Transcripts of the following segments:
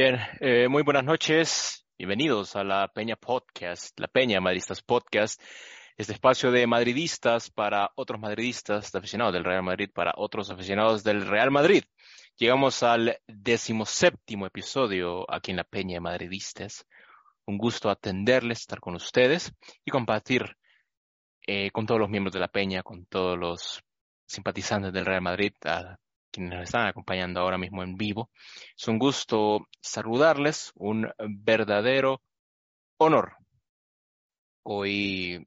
Bien, eh, muy buenas noches. Bienvenidos a la Peña Podcast, la Peña Madridistas Podcast, este espacio de madridistas para otros madridistas, de aficionados del Real Madrid para otros aficionados del Real Madrid. Llegamos al decimoséptimo episodio aquí en la Peña Madridistas. Un gusto atenderles, estar con ustedes y compartir eh, con todos los miembros de la Peña, con todos los simpatizantes del Real Madrid, nos están acompañando ahora mismo en vivo. Es un gusto saludarles, un verdadero honor. Hoy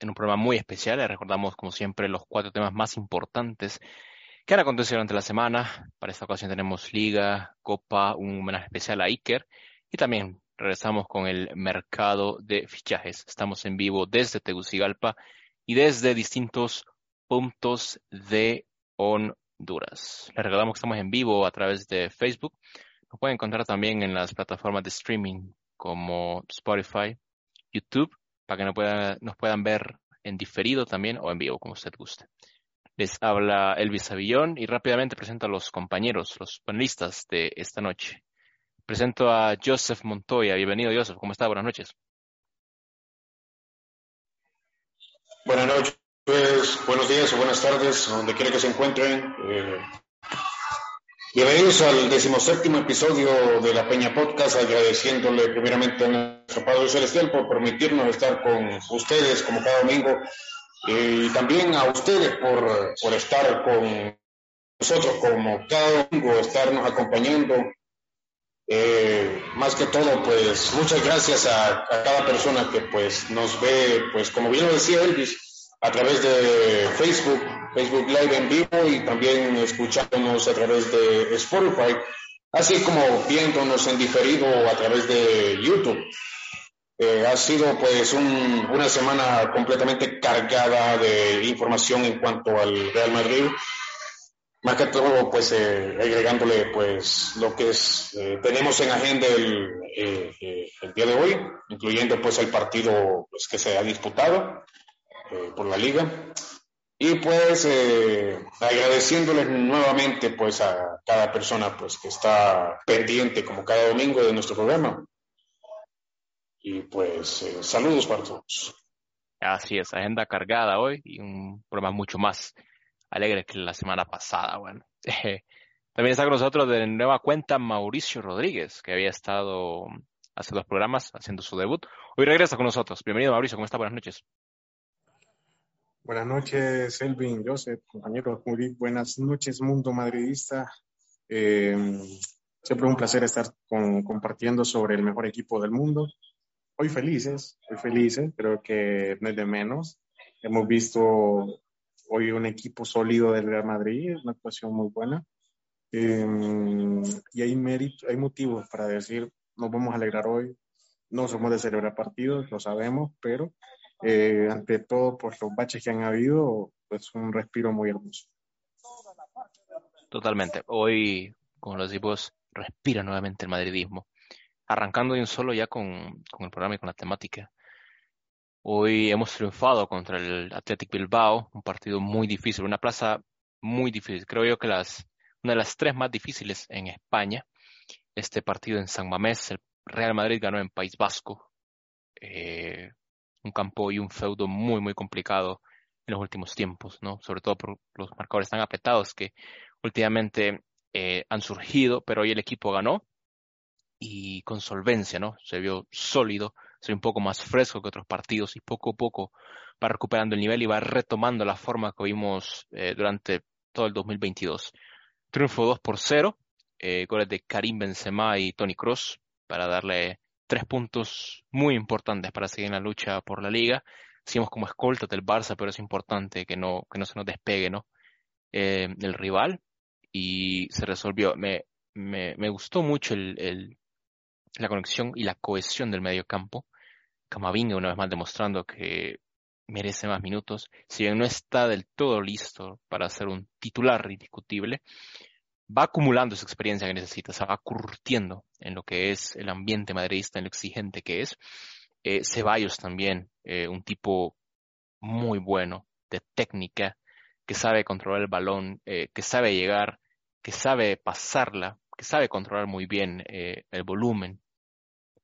en un programa muy especial, les recordamos como siempre los cuatro temas más importantes que han acontecido durante la semana. Para esta ocasión tenemos Liga, Copa, un homenaje especial a Iker y también regresamos con el mercado de fichajes. Estamos en vivo desde Tegucigalpa y desde distintos puntos de On duras. Les recordamos que estamos en vivo a través de Facebook. Nos pueden encontrar también en las plataformas de streaming como Spotify, YouTube, para que nos puedan, nos puedan ver en diferido también o en vivo, como usted guste. Les habla Elvis Avillón y rápidamente presento a los compañeros, los panelistas de esta noche. Presento a Joseph Montoya. Bienvenido, Joseph. ¿Cómo está? Buenas noches. Buenas noches. Pues, buenos días o buenas tardes, donde quiera que se encuentren. Eh, bienvenidos al decimoséptimo episodio de la Peña Podcast, agradeciéndole primeramente a nuestro Padre Celestial por permitirnos estar con ustedes como cada domingo y también a ustedes por, por estar con nosotros como cada domingo, estarnos acompañando. Eh, más que todo, pues muchas gracias a, a, cada persona que pues nos ve, pues como bien lo decía Elvis, a través de Facebook, Facebook Live en vivo y también escuchándonos a través de Spotify, así como viéndonos en diferido a través de YouTube. Eh, ha sido pues una semana completamente cargada de información en cuanto al Real Madrid. Más que todo, pues eh, agregándole pues lo que es, eh, tenemos en agenda el, el, día de hoy, incluyendo pues el partido pues, que se ha disputado eh, por la liga. Y pues eh, agradeciéndoles nuevamente pues a cada persona pues que está pendiente como cada domingo de nuestro programa. Y pues eh, saludos para todos. Así es, agenda cargada hoy y un programa mucho más alegre que la semana pasada. Bueno, también está con nosotros de nueva cuenta Mauricio Rodríguez, que había estado hace dos programas haciendo su debut. Hoy regresa con nosotros. Bienvenido Mauricio, ¿cómo está? Buenas noches. Buenas noches, Elvin, Joseph, compañeros. buenas noches, mundo madridista. Eh, siempre un placer estar compartiendo sobre el mejor equipo del mundo. Hoy felices, hoy felices, creo que no es de menos. Hemos visto hoy un equipo sólido del Real Madrid, una actuación muy buena. Eh, y hay, mérito, hay motivos para decir, nos vamos a alegrar hoy. No somos de celebrar partidos, lo sabemos, pero eh, ante todo por los baches que han habido, pues un respiro muy hermoso. Totalmente. Hoy, como los equipos, respira nuevamente el madridismo. Arrancando de un solo ya con, con el programa y con la temática. Hoy hemos triunfado contra el Athletic Bilbao, un partido muy difícil, una plaza muy difícil. Creo yo que las, una de las tres más difíciles en España. Este partido en San Mamés, el Real Madrid ganó en País Vasco. Eh, un campo y un feudo muy, muy complicado en los últimos tiempos, ¿no? Sobre todo por los marcadores tan apretados que últimamente eh, han surgido, pero hoy el equipo ganó y con solvencia, ¿no? Se vio sólido, se vio un poco más fresco que otros partidos y poco a poco va recuperando el nivel y va retomando la forma que vimos eh, durante todo el 2022. Triunfo 2 por 0, eh, goles de Karim Benzema y Tony Cross para darle tres puntos muy importantes para seguir en la lucha por la liga. Seguimos como escolta del Barça, pero es importante que no, que no se nos despegue, ¿no? Eh, el rival. Y se resolvió. Me, me, me gustó mucho el, la conexión y la cohesión del medio campo. Camavinga una vez más demostrando que merece más minutos. Si bien no está del todo listo para ser un titular indiscutible, va acumulando esa experiencia que necesita, se va curtiendo en lo que es el ambiente madridista, en lo exigente que es. Eh, Ceballos también, eh, un tipo muy bueno de técnica, que sabe controlar el balón, eh, que sabe llegar, que sabe pasarla, que sabe controlar muy bien eh, el volumen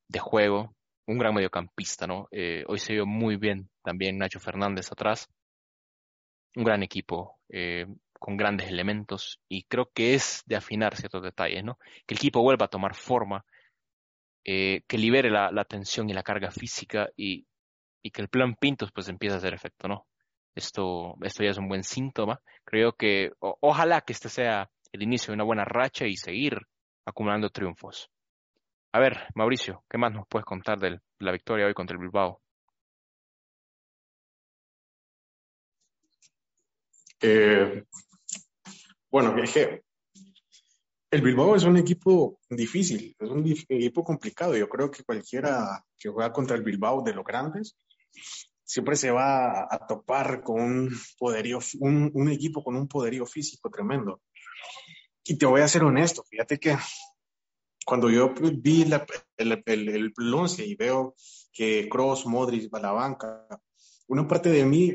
de juego, un gran mediocampista, ¿no? Eh, hoy se vio muy bien también Nacho Fernández atrás, un gran equipo eh, con grandes elementos y creo que es de afinar ciertos detalles, ¿no? Que el equipo vuelva a tomar forma, que libere la, tensión y la carga física y, y que el plan Pintos pues empiece a hacer efecto, ¿no? Esto, esto ya es un buen síntoma. Creo que ojalá que este sea el inicio de una buena racha y seguir acumulando triunfos. A ver, Mauricio, ¿qué más nos puedes contar de la victoria hoy contra el Bilbao? Eh, bueno, que el Bilbao es un equipo difícil, es un equipo complicado. Yo creo que cualquiera que juega contra el Bilbao de los grandes siempre se va a topar con un poderío, un, equipo con un poderío físico tremendo. Y te voy a ser honesto, fíjate que cuando yo vi el, el, el, y veo que Cross, Modric va a la banca, una parte de mí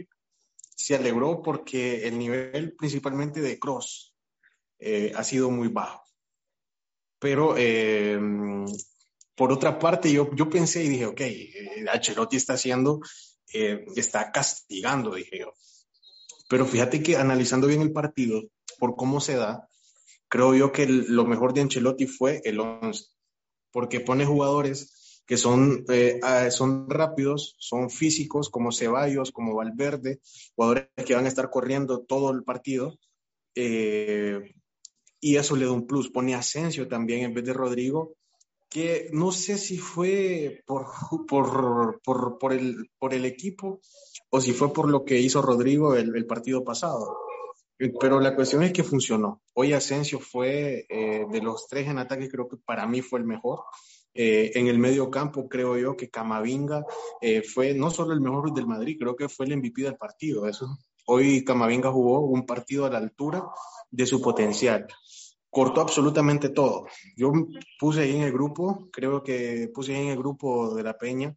se alegró porque el nivel principalmente de Cross eh, ha sido muy bajo. Pero eh, por otra parte, yo, yo pensé y dije, ok, eh, Ancelotti está haciendo está castigando, dije yo. Pero fíjate que analizando bien el partido, por cómo se da, creo yo que lo mejor de Ancelotti fue el 11, porque pone jugadores que son, eh, ah, son rápidos, son físicos, como Ceballos, como Valverde, jugadores que van a estar corriendo todo el partido. Eh, y eso le da un plus. Pone Asensio también en vez de Rodrigo, que no sé si fue por, por, por, por, el, por el equipo o si fue por lo que hizo Rodrigo el, el partido pasado. Pero la cuestión es que funcionó. Hoy Asensio fue eh, de los tres en ataque, creo que para mí fue el mejor. Eh, en el medio campo creo yo que Camavinga eh, fue no solo el mejor del Madrid, creo que fue el MVP del partido. Eso. Hoy Camavinga jugó un partido a la altura de su potencial cortó absolutamente todo. Yo puse ahí en el grupo, creo que puse ahí en el grupo de la Peña,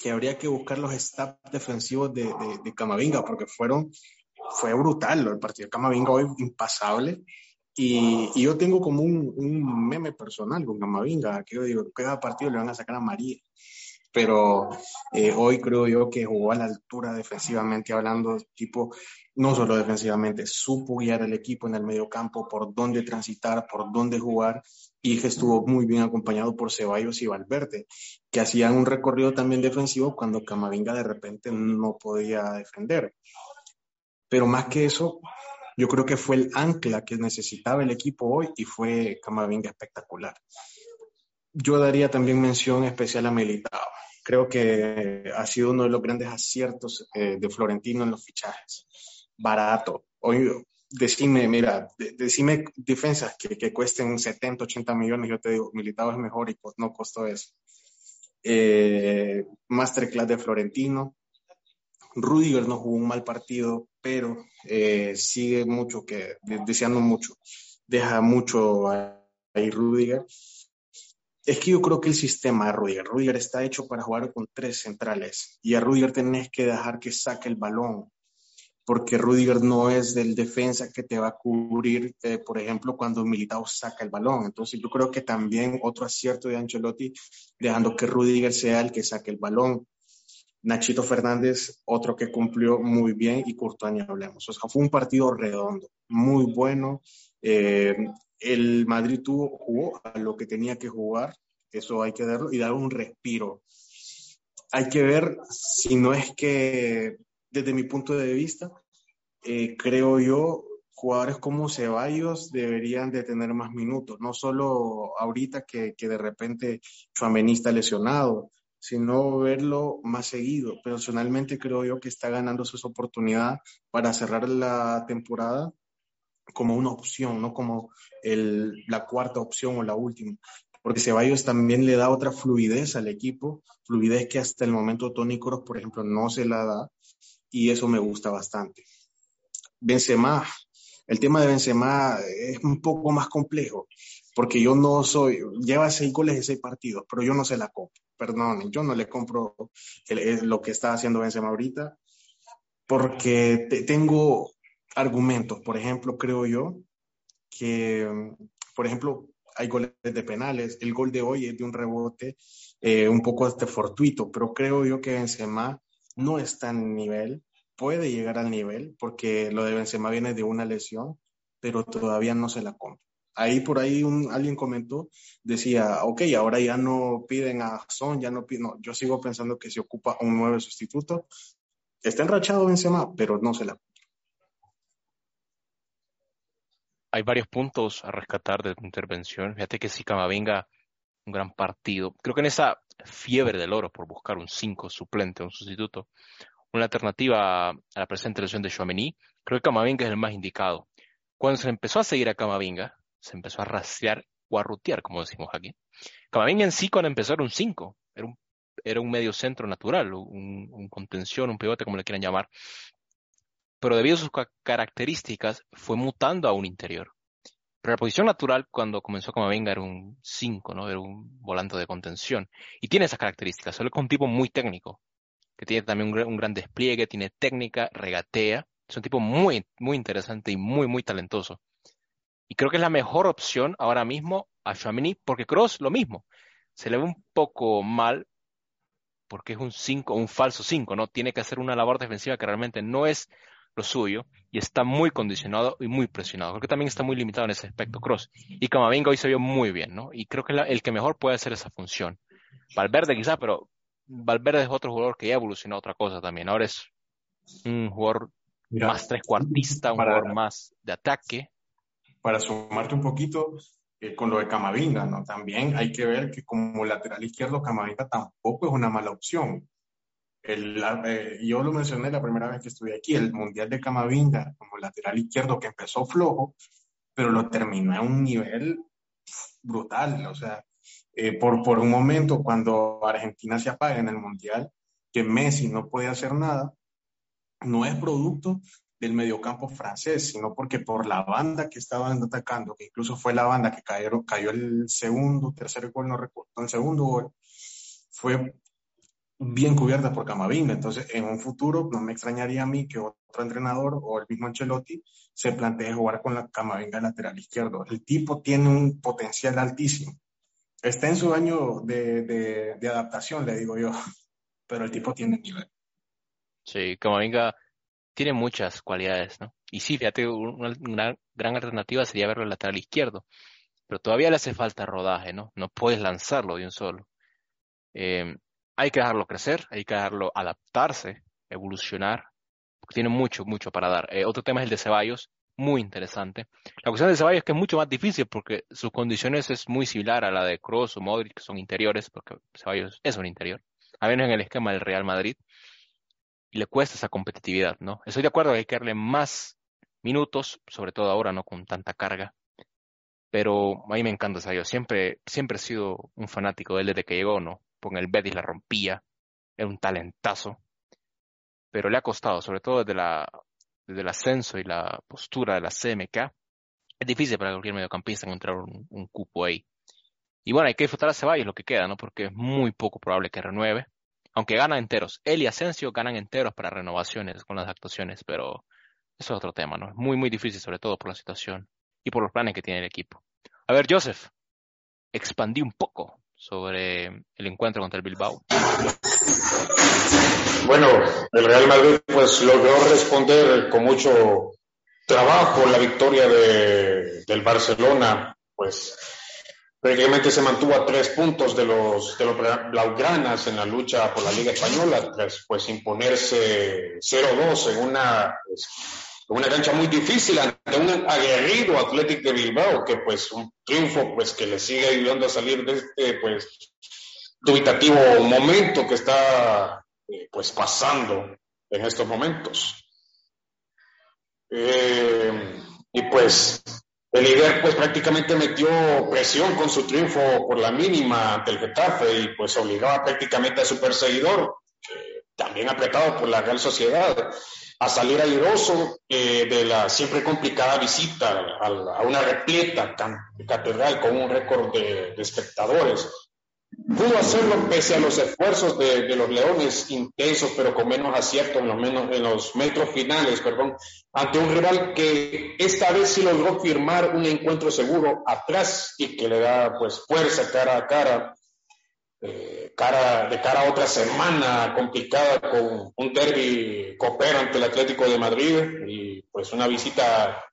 que habría que buscar los staff defensivos de, de, Camavinga, porque fueron, fue brutal el partido de Camavinga hoy, impasable. Y, y yo tengo como un, un, meme personal con Camavinga, que yo digo, cada partido le van a sacar a María pero eh, hoy creo yo que jugó a la altura defensivamente hablando, tipo, no solo defensivamente, supo guiar al equipo en el medio campo, por dónde transitar, por dónde jugar, y que estuvo muy bien acompañado por Ceballos y Valverde, que hacían un recorrido también defensivo cuando Camavinga de repente no podía defender. Pero más que eso, yo creo que fue el ancla que necesitaba el equipo hoy y fue Camavinga espectacular. Yo daría también mención especial a Militao creo que ha sido uno de los grandes aciertos eh, de Florentino en los fichajes. Barato. Hoy, decime, mira, decime defensas que, que, cuesten 70, 80 millones, yo te digo, Militado es mejor y pues no costó eso. Eh, masterclass de Florentino. Rudiger no jugó un mal partido, pero eh, sigue mucho que, deseando mucho. Deja mucho ahí Rudiger. Es que yo creo que el sistema de Rudiger, Rudiger está hecho para jugar con tres centrales y a Rudiger tenés que dejar que saque el balón, porque Rudiger no es del defensa que te va a cubrir, eh, por ejemplo, cuando Militao saca el balón. Entonces yo creo que también otro acierto de Ancelotti, dejando que Rudiger sea el que saque el balón. Nachito Fernández, otro que cumplió muy bien, y Courtois hablemos. O sea, fue un partido redondo, muy bueno. Eh, el Madrid tuvo, jugó a lo que tenía que jugar, eso hay que darlo, y dar un respiro. Hay que ver si no es que, desde mi punto de vista, eh, creo yo, jugadores como Ceballos deberían de tener más minutos, no solo ahorita que, que de repente Chuamení está lesionado, sino verlo más seguido. Personalmente creo yo que está ganando su oportunidad para cerrar la temporada como una opción, no como la cuarta opción o la última. Porque Ceballos también le da otra fluidez al equipo, fluidez que hasta el momento Tony Kroos, por ejemplo, no se la da, y eso me gusta bastante. Benzema, el tema de Benzema es un poco más complejo, porque yo no soy, lleva seis goles de seis partidos, pero yo no se la compro, perdón, yo no le compro lo que está haciendo Benzema ahorita, porque tengo argumentos. Por ejemplo, creo yo que, por ejemplo, hay goles de penales, el gol de hoy es de un rebote eh, un poco este fortuito, pero creo yo que Benzema no está en nivel, puede llegar al nivel, porque lo de Benzema viene de una lesión, pero todavía no se la compra. Ahí por ahí un, alguien comentó, decía, ok, ahora ya no piden a Son, ya no piden, no, yo sigo pensando que se ocupa un nuevo sustituto. Está enrachado Benzema, pero no se la hay varios puntos a rescatar de tu intervención. Fíjate que si Camavinga, un gran partido. Creo que en esa fiebre del oro por buscar un 5 suplente, un sustituto, una alternativa a la presente lesión de Chouameni, creo que Camavinga es el más indicado. Cuando se empezó a seguir a Camavinga, se empezó a rastrear o a rutear, como decimos aquí. Camavinga en sí, cuando empezó, era un 5, era un, un medio centro natural, un, un contención, un pivote, como le quieran llamar pero debido a sus características fue mutando a un interior. Pero la posición natural cuando comenzó como venga era un 5, ¿no? Era un volante de contención. Y tiene esas características. Solo es un tipo muy técnico, que tiene también un, gran despliegue, tiene técnica, regatea. Es un tipo muy, muy interesante y muy, muy talentoso. Y creo que es la mejor opción ahora mismo a Chouamini, porque Cross lo mismo. Se le ve un poco mal porque es un 5, un falso 5, ¿no? Tiene que hacer una labor defensiva que realmente no es lo suyo y está muy condicionado y muy presionado. Creo que también está muy limitado en ese aspecto Cross. Y Camavinga hoy se vio muy bien, ¿no? Y creo que el que mejor puede hacer esa función. Valverde quizá, pero Valverde es otro jugador que ya evolucionó a otra cosa también. Ahora es un jugador más trescuartista, un jugador más de ataque. Para sumarte un poquito eh, con lo de Camavinga, ¿no? También hay que ver que como lateral izquierdo Camavinga tampoco es una mala opción. El, eh, yo lo mencioné la primera vez que estuve aquí, el Mundial de Camavinga como lateral izquierdo que empezó flojo, pero lo terminó a un nivel brutal. O sea, eh, por, por un momento cuando Argentina se apaga en el Mundial, que Messi no puede hacer nada, no es producto del mediocampo francés, sino porque por la banda que estaban atacando, que incluso fue la banda que cayó, el segundo, tercer gol, no recuerdo, el segundo gol, fue bien cubierta por Camavinga. Entonces, en un futuro, no me extrañaría a mí que otro entrenador o el mismo Ancelotti se plantee jugar con la Camavinga lateral izquierdo. El tipo tiene un potencial altísimo. Está en su año de, de, adaptación, le digo yo, pero el tipo tiene nivel. Sí, Camavinga tiene muchas cualidades, ¿no? Y sí, fíjate, una, una gran alternativa sería verlo el lateral izquierdo, pero todavía le hace falta rodaje, ¿no? No puedes lanzarlo de un solo. Eh, hay que dejarlo crecer, hay que dejarlo adaptarse, evolucionar, porque tiene mucho, mucho para dar. Eh, otro tema es el de Ceballos, muy interesante. La cuestión de Ceballos es que es mucho más difícil porque sus condiciones es muy similar a la de Kroos o Modric, que son interiores, porque Ceballos es un interior, a menos en el esquema del Real Madrid, y le cuesta esa competitividad, ¿no? Estoy de acuerdo que hay que darle más minutos, sobre todo ahora, ¿no? Con tanta carga. Pero a mí me encanta Ceballos, siempre, siempre he sido un fanático de él desde que llegó, ¿no? con el Betis la rompía, era un talentazo, pero le ha costado, sobre todo desde, la, desde el ascenso y la postura de la CMK, es difícil para cualquier mediocampista encontrar un, cupo ahí. Y bueno, hay que disfrutar a Ceballos lo que queda, ¿no? Porque es muy poco probable que renueve. Aunque gana enteros. Él y Asensio ganan enteros para renovaciones con las actuaciones, pero eso es otro tema, ¿no? Muy, muy difícil, sobre todo por la situación y por los planes que tiene el equipo. A ver, Joseph, expandí un poco sobre el encuentro contra el Bilbao? Bueno, el Real Madrid pues logró responder con mucho trabajo la victoria de, del Barcelona, pues prácticamente se mantuvo a tres puntos de los, de los blaugranas en la lucha por la Liga Española, tras pues imponerse 0-2 en una pues, una cancha muy difícil ante un aguerrido Athletic de Bilbao, que pues un triunfo pues que le sigue ayudando a salir de este pues dubitativo momento que está eh, pues pasando en estos momentos. Eh, y pues el líder pues prácticamente metió presión con su triunfo por la mínima ante el Getafe y pues obligaba prácticamente a su perseguidor, también apretado por la Real Sociedad, a salir airoso eh, de la siempre complicada visita a, una repleta catedral con un récord de, espectadores. Pudo hacerlo pese a los esfuerzos de, los Leones intensos, pero con menos acierto en los, menos, en los metros finales, perdón, ante un rival que esta vez sí logró firmar un encuentro seguro atrás y que le da pues fuerza cara a cara, eh, cara de cara a otra semana complicada con un derby copero ante el Atlético de Madrid y pues una visita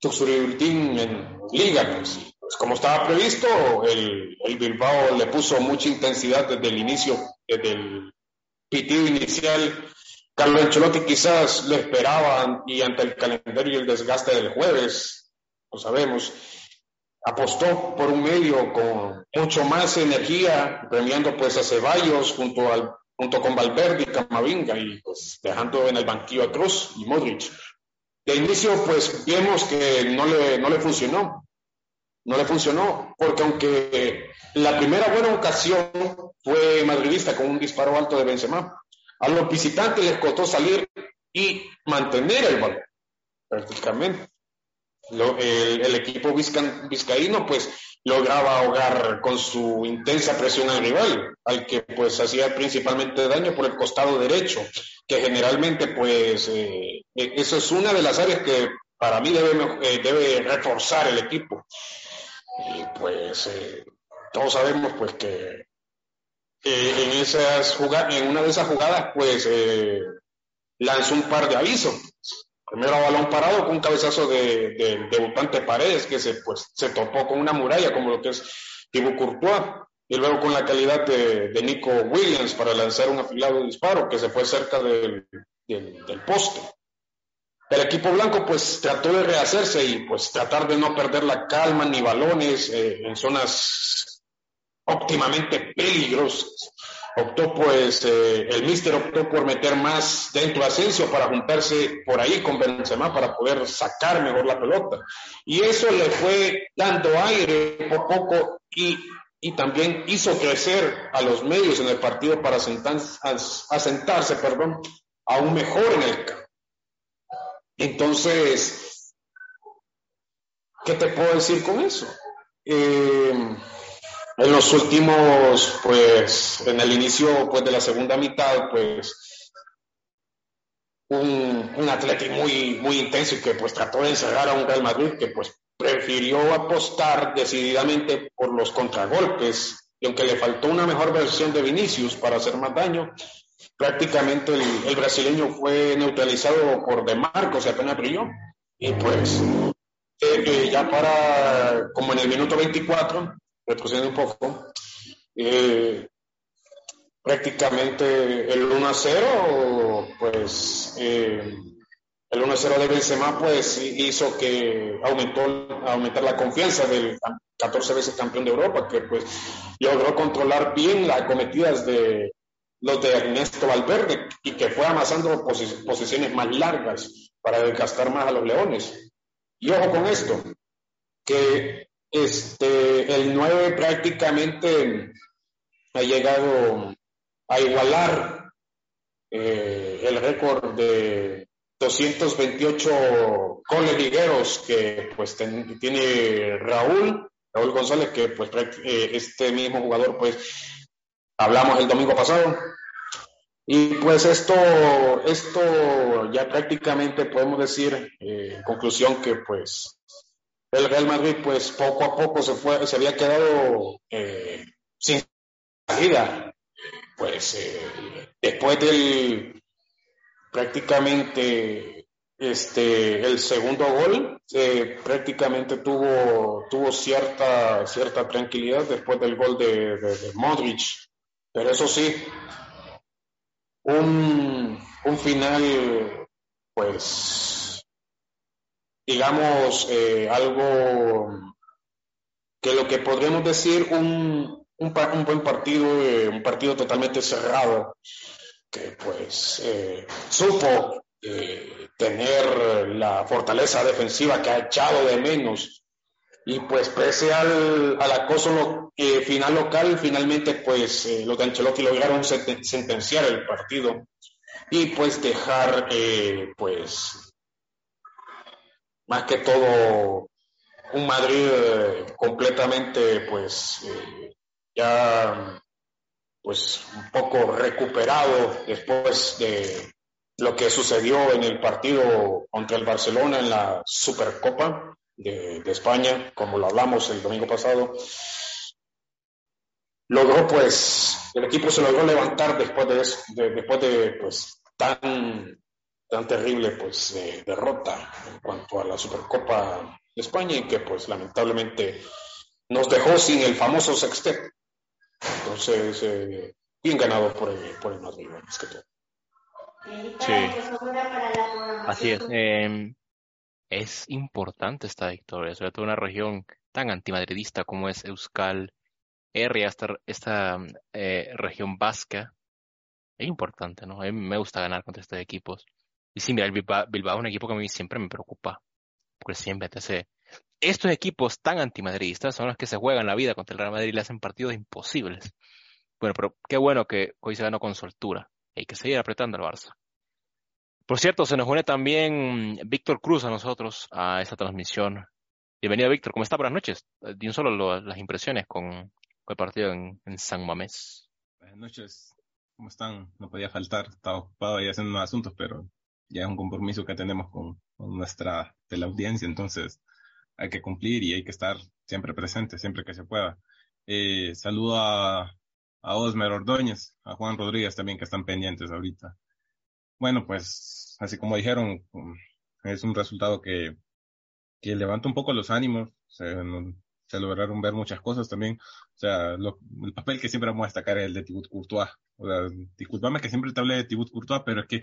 Tuxuriltín en Liga, pues pues como estaba previsto, el, Bilbao le puso mucha intensidad desde el inicio, desde el pitido inicial. Carlos Ancelotti quizás lo esperaban y ante el calendario y el desgaste del jueves, lo sabemos, apostó por un medio con mucho más energía, premiando pues a Ceballos junto, al, junto con Valverde y Camavinga y pues dejando en el banquillo a Cruz y Modric. De inicio pues vemos que no le, no le funcionó, no le funcionó, porque aunque la primera buena ocasión fue madridista con un disparo alto de Benzema, a los visitantes les costó salir y mantener el balón, prácticamente. el, equipo vizcaíno pues lograba ahogar con su intensa presión al rival, al que pues hacía principalmente daño por el costado derecho, que generalmente pues eh, eso es una de las áreas que para mí debe, eh, debe reforzar el equipo. Y pues eh, todos sabemos pues que en, esas jugadas, en una de esas jugadas pues eh, lanzó un par de avisos. Primero a balón parado con un cabezazo de, de, debutante Paredes que se, pues, se topó con una muralla como lo que es Thibaut Courtois y luego con la calidad de, Nico Williams para lanzar un afilado disparo que se fue cerca del poste. El equipo blanco pues trató de rehacerse y pues tratar de no perder la calma ni balones eh, en zonas óptimamente peligrosas. Optó pues, eh, el míster optó por meter más dentro de Asensio para juntarse por ahí con Benzema para poder sacar mejor la pelota. Y eso le fue dando aire a poco y, y también hizo crecer a los medios en el partido para asentarse, perdón, aún mejor en el campo. Entonces, ¿qué te puedo decir con eso? Eh, en los últimos, pues, en el inicio pues, de la segunda mitad, pues, un, un muy, muy intenso y que pues trató de encerrar a un Real Madrid que pues prefirió apostar decididamente por los contragolpes y aunque le faltó una mejor versión de Vinicius para hacer más daño, prácticamente el, brasileño fue neutralizado por De Marcos y apenas brilló. Y pues eh, eh, ya para, como en el minuto 24, retrocediendo un poco, eh, prácticamente el 1 a 0, pues el 1 a 0 de Benzema pues hizo que aumentó aumentar la confianza del 14 veces campeón de Europa, que pues logró controlar bien las cometidas de los de Ernesto Valverde y que fue amasando posiciones más largas para desgastar más a los Leones. Y ojo con esto, que este, el 9 prácticamente ha llegado a igualar eh, el récord de 228 goles ligueros que pues tiene Raúl, Raúl González, que pues eh, este mismo jugador pues hablamos el domingo pasado. Y pues esto, esto ya prácticamente podemos decir, eh, conclusión que pues el Real Madrid pues poco a poco se fue, se había quedado eh, sin salida. Pues eh, después del prácticamente este el segundo gol prácticamente tuvo tuvo cierta cierta tranquilidad después del gol de, de Modric pero eso sí, un, final, pues, digamos, eh, algo que lo que podríamos decir un, un, buen partido, eh, un partido totalmente cerrado, que pues eh, supo tener la fortaleza defensiva que ha echado de menos y pues pese al, acoso eh, final local, finalmente pues eh, los de Ancelotti lograron sentenciar el partido y pues dejar eh, pues más que todo un Madrid completamente pues ya pues un poco recuperado después de lo que sucedió en el partido contra el Barcelona en la Supercopa de, España, como lo hablamos el domingo pasado, logró pues, el equipo se logró levantar después de eso, después de pues tan, tan terrible pues derrota en cuanto a la Supercopa de España y que pues lamentablemente nos dejó sin el famoso sexteto. Entonces, eh, bien ganado por el, por el Madrid, más que todo. Sí, así es. Em, es importante esta victoria, sobre todo en una región tan antimadridista como es Euskal, Herria, esta, esta eh, región vasca. Es importante, ¿no? A mí me gusta ganar contra estos equipos. Y sí, mira, el Bilbao, es un equipo que a mí siempre me preocupa, porque siempre te hace... Estos equipos tan antimadridistas son los que se juegan la vida contra el Real Madrid y le hacen partidos imposibles. Bueno, pero qué bueno que hoy se ganó con soltura. Hay que seguir apretando al Barça. Por cierto, se nos une también Víctor Cruz a nosotros, a esta transmisión. Bienvenido, Víctor. ¿Cómo está? Buenas noches. De un solo las impresiones con, el partido en, San Mamés. Buenas noches. ¿Cómo están? No podía faltar. Estaba ocupado ahí haciendo unos asuntos, pero ya es un compromiso que tenemos con, nuestra teleaudiencia, entonces hay que cumplir y hay que estar siempre presente, siempre que se pueda. Eh, saludo a, a Osmer Ordóñez, a Juan Rodríguez también que están pendientes ahorita. Bueno, pues así como dijeron, es un resultado que, que levanta un poco los ánimos, se, se lograron ver muchas cosas también. O sea, el papel que siempre vamos a destacar es el de Thibaut Courtois. O sea, disculpame que siempre te hablé de Thibaut Courtois, pero es que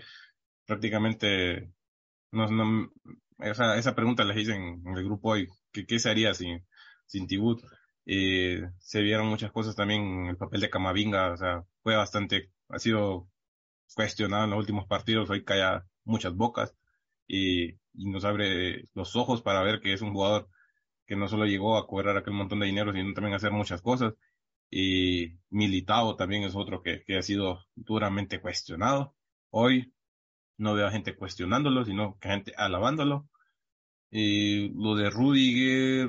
prácticamente no, no, esa, esa pregunta les hice en, el grupo hoy, que qué se haría sin, sin Thibaut. Eh, se vieron muchas cosas también el papel de Camavinga, o sea, fue bastante, ha sido cuestionado en los últimos partidos, hoy calla muchas bocas y, y, nos abre los ojos para ver que es un jugador que no solo llegó a cobrar aquel montón de dinero, sino también a hacer muchas cosas. Y Militao también es otro que, que ha sido duramente cuestionado. Hoy no veo a gente cuestionándolo, sino que gente alabándolo. Y lo de Rudiger,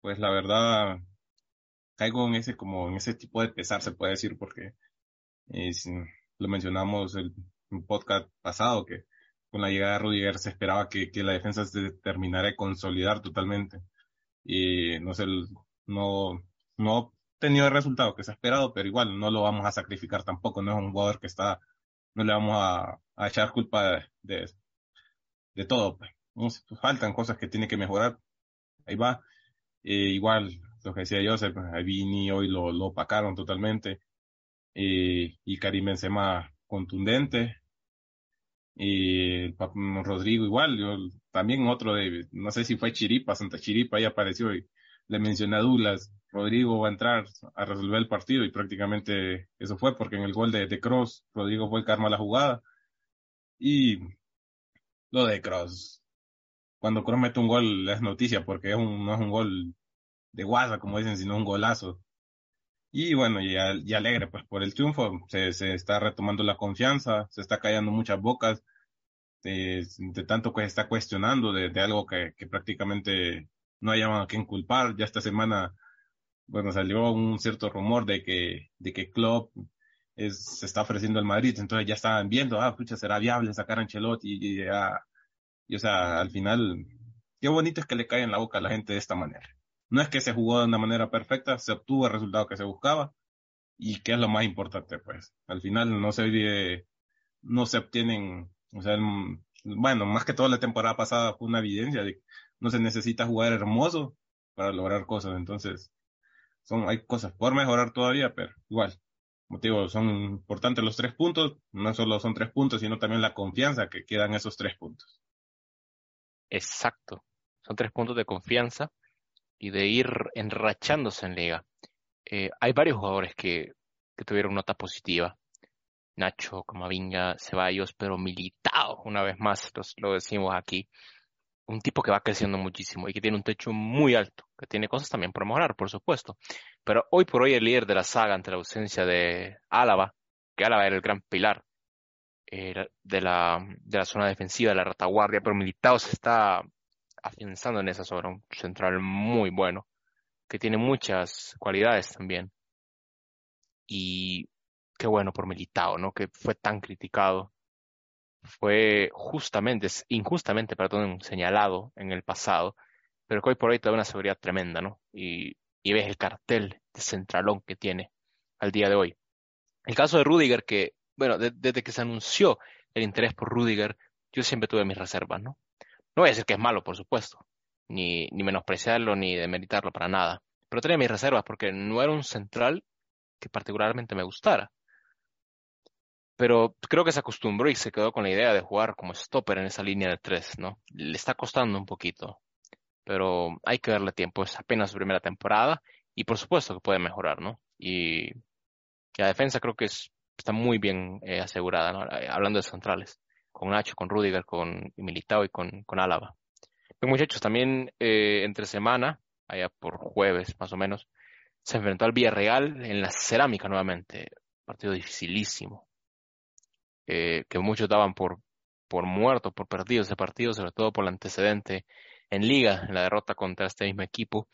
pues la verdad, caigo en ese, como en ese tipo de pesar, se puede decir, porque es, lo mencionamos el, un podcast pasado, que con la llegada de Rudiger se esperaba que, que la defensa se terminara de consolidar totalmente. Y no sé, no, no tenido el resultado que se ha esperado, pero igual no lo vamos a sacrificar tampoco. No es un jugador que está, no le vamos a, a echar culpa de, de, todo. Pues. Faltan cosas que tiene que mejorar. Ahí va. igual, lo que decía Joseph, a Vini hoy lo, lo opacaron totalmente y Karim Benzema contundente. Y Rodrigo igual, yo, también otro de, no sé si fue Chiripa, Santa Chiripa, ahí apareció y le mencioné a Douglas, Rodrigo va a entrar a resolver el partido y prácticamente eso fue porque en el gol de, de Cross, Rodrigo fue el que arma la jugada. Y lo de Cross, cuando Cross mete un gol es noticia porque es un, no es un gol de guasa, como dicen, sino un golazo. Y bueno, y, alegre pues por el triunfo, se, se, está retomando la confianza, se está callando muchas bocas de, de tanto que se está cuestionando de, algo que, prácticamente no hay a quien culpar. Ya esta semana, bueno, salió un cierto rumor de que, de que Klopp es, se está ofreciendo al Madrid, entonces ya estaban viendo, ah, pucha, será viable sacar a Ancelotti y, y, y o sea, al final, qué bonito es que le cae en la boca a la gente de esta manera. No es que se jugó de una manera perfecta, se obtuvo el resultado que se buscaba y que es lo más importante, pues. Al final no se no se obtienen, o sea, bueno, más que toda la temporada pasada fue una evidencia de que no se necesita jugar hermoso para lograr cosas, entonces son, hay cosas por mejorar todavía, pero igual, motivo, son importantes los tres puntos, no solo son tres puntos, sino también la confianza que quedan esos tres puntos. Exacto, son tres puntos de confianza y de ir enrachándose en liga. Eh, hay varios jugadores que, que tuvieron nota positiva. Nacho, Camavinga, Ceballos, pero militado, una vez más, lo decimos aquí. Un tipo que va creciendo muchísimo y que tiene un techo muy alto, que tiene cosas también por mejorar, por supuesto. Pero hoy por hoy el líder de la saga ante la ausencia de Álava, que Álava era el gran pilar eh, de, la, de la zona defensiva, de la retaguardia, pero Militao se está afianzando en esa zona, un central muy bueno, que tiene muchas cualidades también. y qué bueno por Militao, ¿no? Que fue tan criticado. Fue justamente, injustamente, perdón, señalado en el pasado, pero que hoy por hoy te da una seguridad tremenda, ¿no? Y, y ves el cartel de centralón que tiene al día de hoy. El caso de Rudiger, que, bueno, desde que se anunció el interés por Rudiger, yo siempre tuve mis reservas, ¿no? No voy a decir que es malo, por supuesto, ni, ni menospreciarlo, ni demeritarlo para nada, pero tenía mis reservas porque no era un central que particularmente me gustara. Pero creo que se acostumbró y se quedó con la idea de jugar como stopper en esa línea de tres, ¿no? Le está costando un poquito, pero hay que darle tiempo, es apenas su primera temporada y por supuesto que puede mejorar, ¿no? Y la defensa creo que está muy bien eh, asegurada, ¿no? Hablando de centrales, con Nacho, con Rudiger, con Militao y con, Álava. Bien, muchachos, también eh, entre semana, allá por jueves más o menos, se enfrentó al Villarreal en la cerámica nuevamente. Partido dificilísimo. que muchos daban por, por muerto, por perdido ese partido, sobre todo por el antecedente en liga, en la derrota contra este mismo equipo.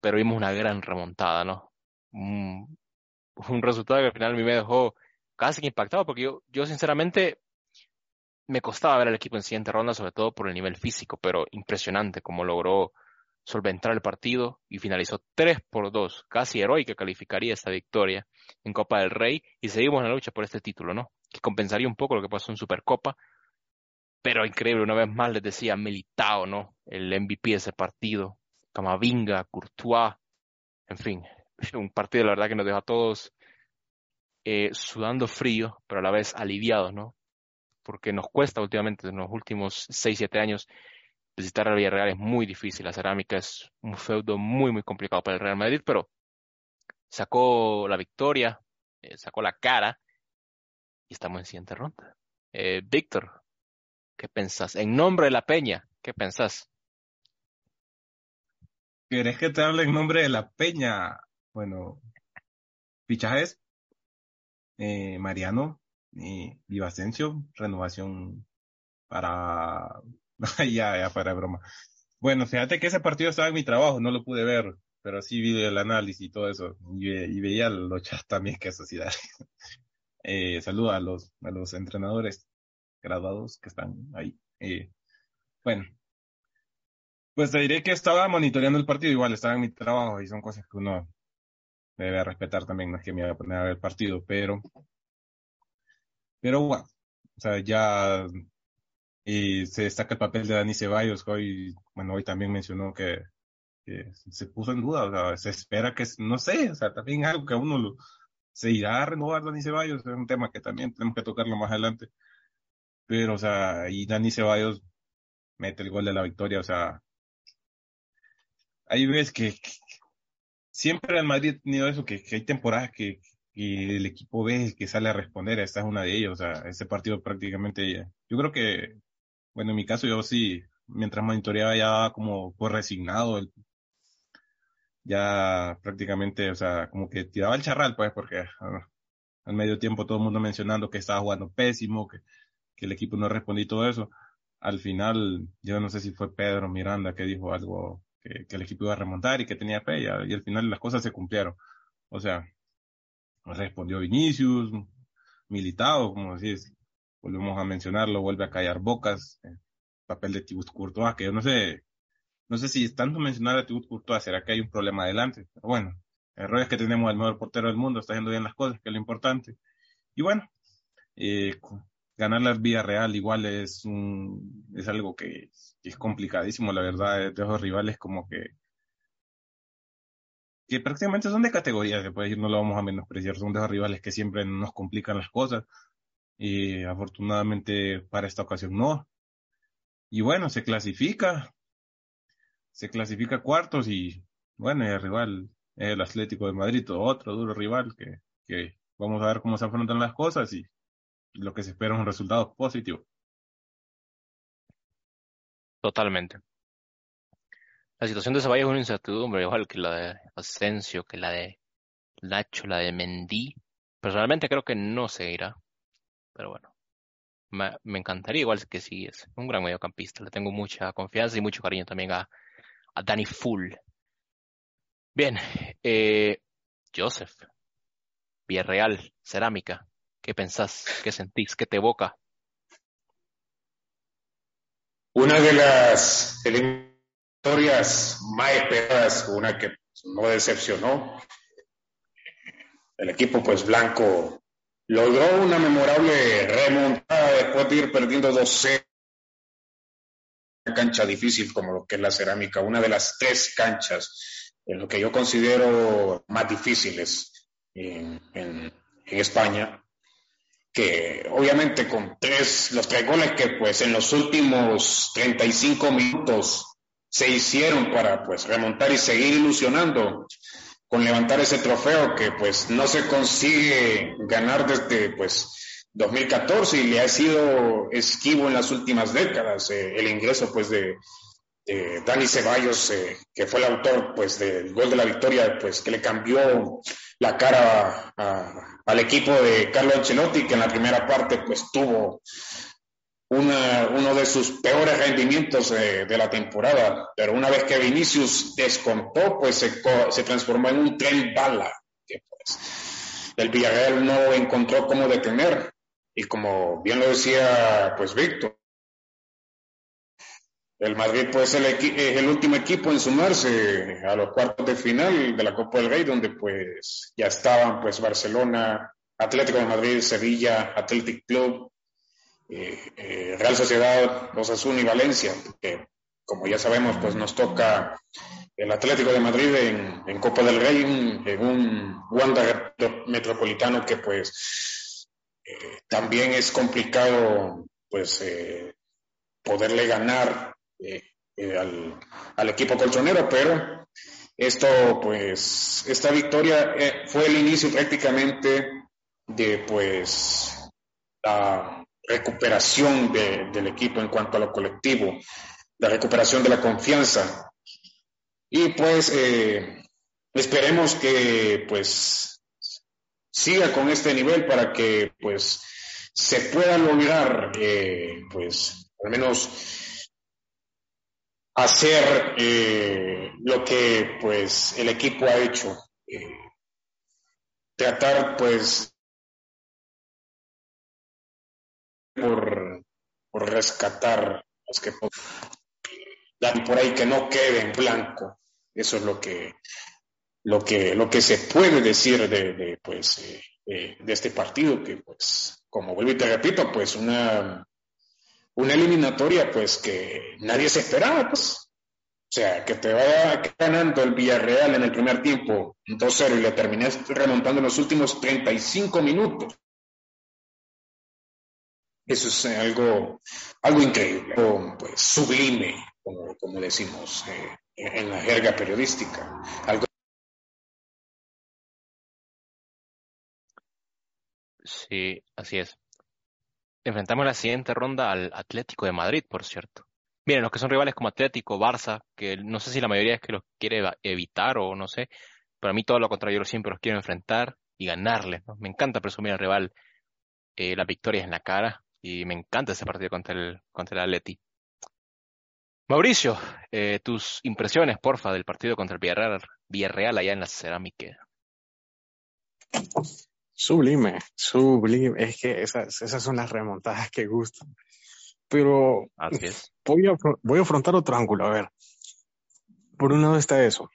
Pero vimos una gran remontada, ¿no? Un, un resultado que al final a mí me dejó casi impactado, porque yo sinceramente me costaba ver al equipo en siguiente ronda, sobre todo por el nivel físico, pero impresionante como logró solventar el partido y finalizó 3 por 2, casi heroica calificaría esta victoria en Copa del Rey y seguimos en la lucha por este título, ¿no? Que compensaría un poco lo que pasó en Supercopa, pero increíble, una vez más les decía Militao, ¿no? El MVP de ese partido, Camavinga, Courtois, en fin, un partido la verdad que nos deja a todos eh, sudando frío, pero a la vez aliviados, ¿no? Porque nos cuesta últimamente, en los últimos 6, 7 años, visitar al Villarreal es muy difícil. La cerámica es un feudo muy, muy complicado para el Real Madrid, pero sacó la victoria, eh, sacó la cara y estamos en siguiente ronda. Eh, Víctor, ¿qué pensás? En nombre de la Peña, ¿qué pensás? ¿Querés que te hable en nombre de la Peña? Bueno, fichajes, eh, Mariano, eh, Vivacencio, renovación para ya, ya para broma. Bueno, fíjate que ese partido estaba en mi trabajo, no lo pude ver, pero sí vi el análisis y todo eso, y, veía los chats también que sociedad. eh, saludo a los, a los entrenadores graduados que están ahí. Eh, bueno, pues te diré que estaba monitoreando el partido, igual estaba en mi trabajo y son cosas que uno debe respetar también, no es que me voy a poner a ver el partido, pero, pero o sea, ya se destaca el papel de Dani Ceballos, hoy, bueno, hoy también mencionó que, se puso en duda, o sea, se espera que, no sé, o sea, también algo que a uno se irá a renovar Dani Ceballos, es un tema que también tenemos que tocarlo más adelante, pero, o sea, y Dani Ceballos mete el gol de la victoria, o sea, hay veces que, siempre en Madrid ha tenido eso, que, hay temporadas que, que, el equipo ve que sale a responder, esta es una de ellas, o sea, ese partido prácticamente, yo creo que bueno, en mi caso yo sí, mientras monitoreaba ya como resignado, ya prácticamente, o sea, como que tiraba el charral, pues, porque ah, al medio tiempo todo el mundo mencionando que estaba jugando pésimo, que, que el equipo no respondía y todo eso. Al final, yo no sé si fue Pedro Miranda que dijo algo que, que el equipo iba a remontar y que tenía fe, y, al final las cosas se cumplieron. O sea, respondió Vinicius, Militado, como decís, volvemos a mencionarlo, vuelve a callar bocas, eh, papel de Tibut Courtois, que yo no sé, no sé si es tanto mencionar a Courtois, será que hay un problema adelante, pero bueno, el es que tenemos al mejor portero del mundo, está haciendo bien las cosas, que es lo importante. Y bueno, eh, ganar la vía real igual es un, es algo que, es complicadísimo, la verdad, de esos rivales como que que prácticamente son de categoría, se puede decir, no lo vamos a menospreciar, son de esos rivales que siempre nos complican las cosas, y afortunadamente para esta ocasión no. Y bueno, se clasifica, se clasifica cuartos y bueno, el rival es el Atlético de Madrid, otro duro rival que, que vamos a ver cómo se afrontan las cosas y lo que se espera es un resultado positivo. Totalmente. La situación de Ceballos es una incertidumbre, igual que la de Asensio, que la de Nacho, la de Mendy. Personalmente creo que no se irá. Pero bueno, me, encantaría igual que sí, es un gran mediocampista. Le tengo mucha confianza y mucho cariño también a, a Danny Full. Bien, eh, Joseph, Villarreal, Cerámica. ¿Qué pensás? ¿Qué sentís? ¿Qué te evoca? Una de las historias más esperadas, una que no decepcionó. El equipo pues blanco logró una memorable remontada después de ir perdiendo 2-0 una cancha difícil como lo que es la cerámica, una de las tres canchas en lo que yo considero más difíciles en, en España que obviamente con tres, los tres goles que pues en los últimos 35 minutos se hicieron para pues remontar y seguir ilusionando con levantar ese trofeo que pues no se consigue ganar desde pues 2014 y le ha sido esquivo en las últimas décadas eh, el ingreso pues de, Dani Ceballos eh, que fue el autor pues del gol de la victoria pues que le cambió la cara al equipo de Carlo Ancelotti, que en la primera parte pues tuvo uno de sus peores rendimientos de la temporada, pero una vez que Vinicius descontó, pues se, se transformó en un tren bala, que pues el Villarreal no encontró cómo detener, y como bien lo decía pues Víctor, el Madrid pues es el último equipo en sumarse a los cuartos de final de la Copa del Rey, donde pues ya estaban pues Barcelona, Atlético de Madrid, Sevilla, Athletic Club, eh, eh, Real Sociedad, Osasuna y Valencia, que como ya sabemos pues nos toca el Atlético de Madrid en, Copa del Rey, en un Wanda Metropolitano que pues eh, también es complicado pues poderle ganar eh, eh, al, equipo colchonero, pero esto, pues, esta victoria eh, fue el inicio prácticamente de, pues, la recuperación del equipo en cuanto a lo colectivo, la recuperación de la confianza. Y pues, esperemos que, pues, siga con este nivel para que, pues, se pueda lograr, pues, al menos hacer eh, lo que pues el equipo ha hecho. Eh, tratar pues por, por rescatar los que dar por ahí que no quede en blanco. Eso es lo que lo que lo que se puede decir de, de pues eh, de este partido que pues como vuelvo y te repito pues una una eliminatoria pues que nadie se esperaba, pues. O sea, que te vaya ganando el Villarreal en el primer tiempo 2-0 y le termines remontando en los últimos 35 minutos. Eso es algo, algo increíble, pues, sublime, como, decimos eh, en la jerga periodística. Algo Sí, así es. Enfrentamos la siguiente ronda al Atlético de Madrid, por cierto. Miren, los que son rivales como Atlético, Barça, que no sé si la mayoría es que los quiere evitar o no sé, pero a mí todo lo contrario, yo siempre los quiero enfrentar y ganarles. Me encanta presumir al rival eh, las victorias en la cara y me encanta ese partido contra el, contra el Atleti. Mauricio, eh, tus impresiones, porfa, del partido contra el Villarreal, Villarreal allá en la Cerámica. Sublime, sublime. Es que esas, esas son las remontadas que gustan. Pero Voy, a, voy a afrontar otro ángulo. A ver, por un lado está eso.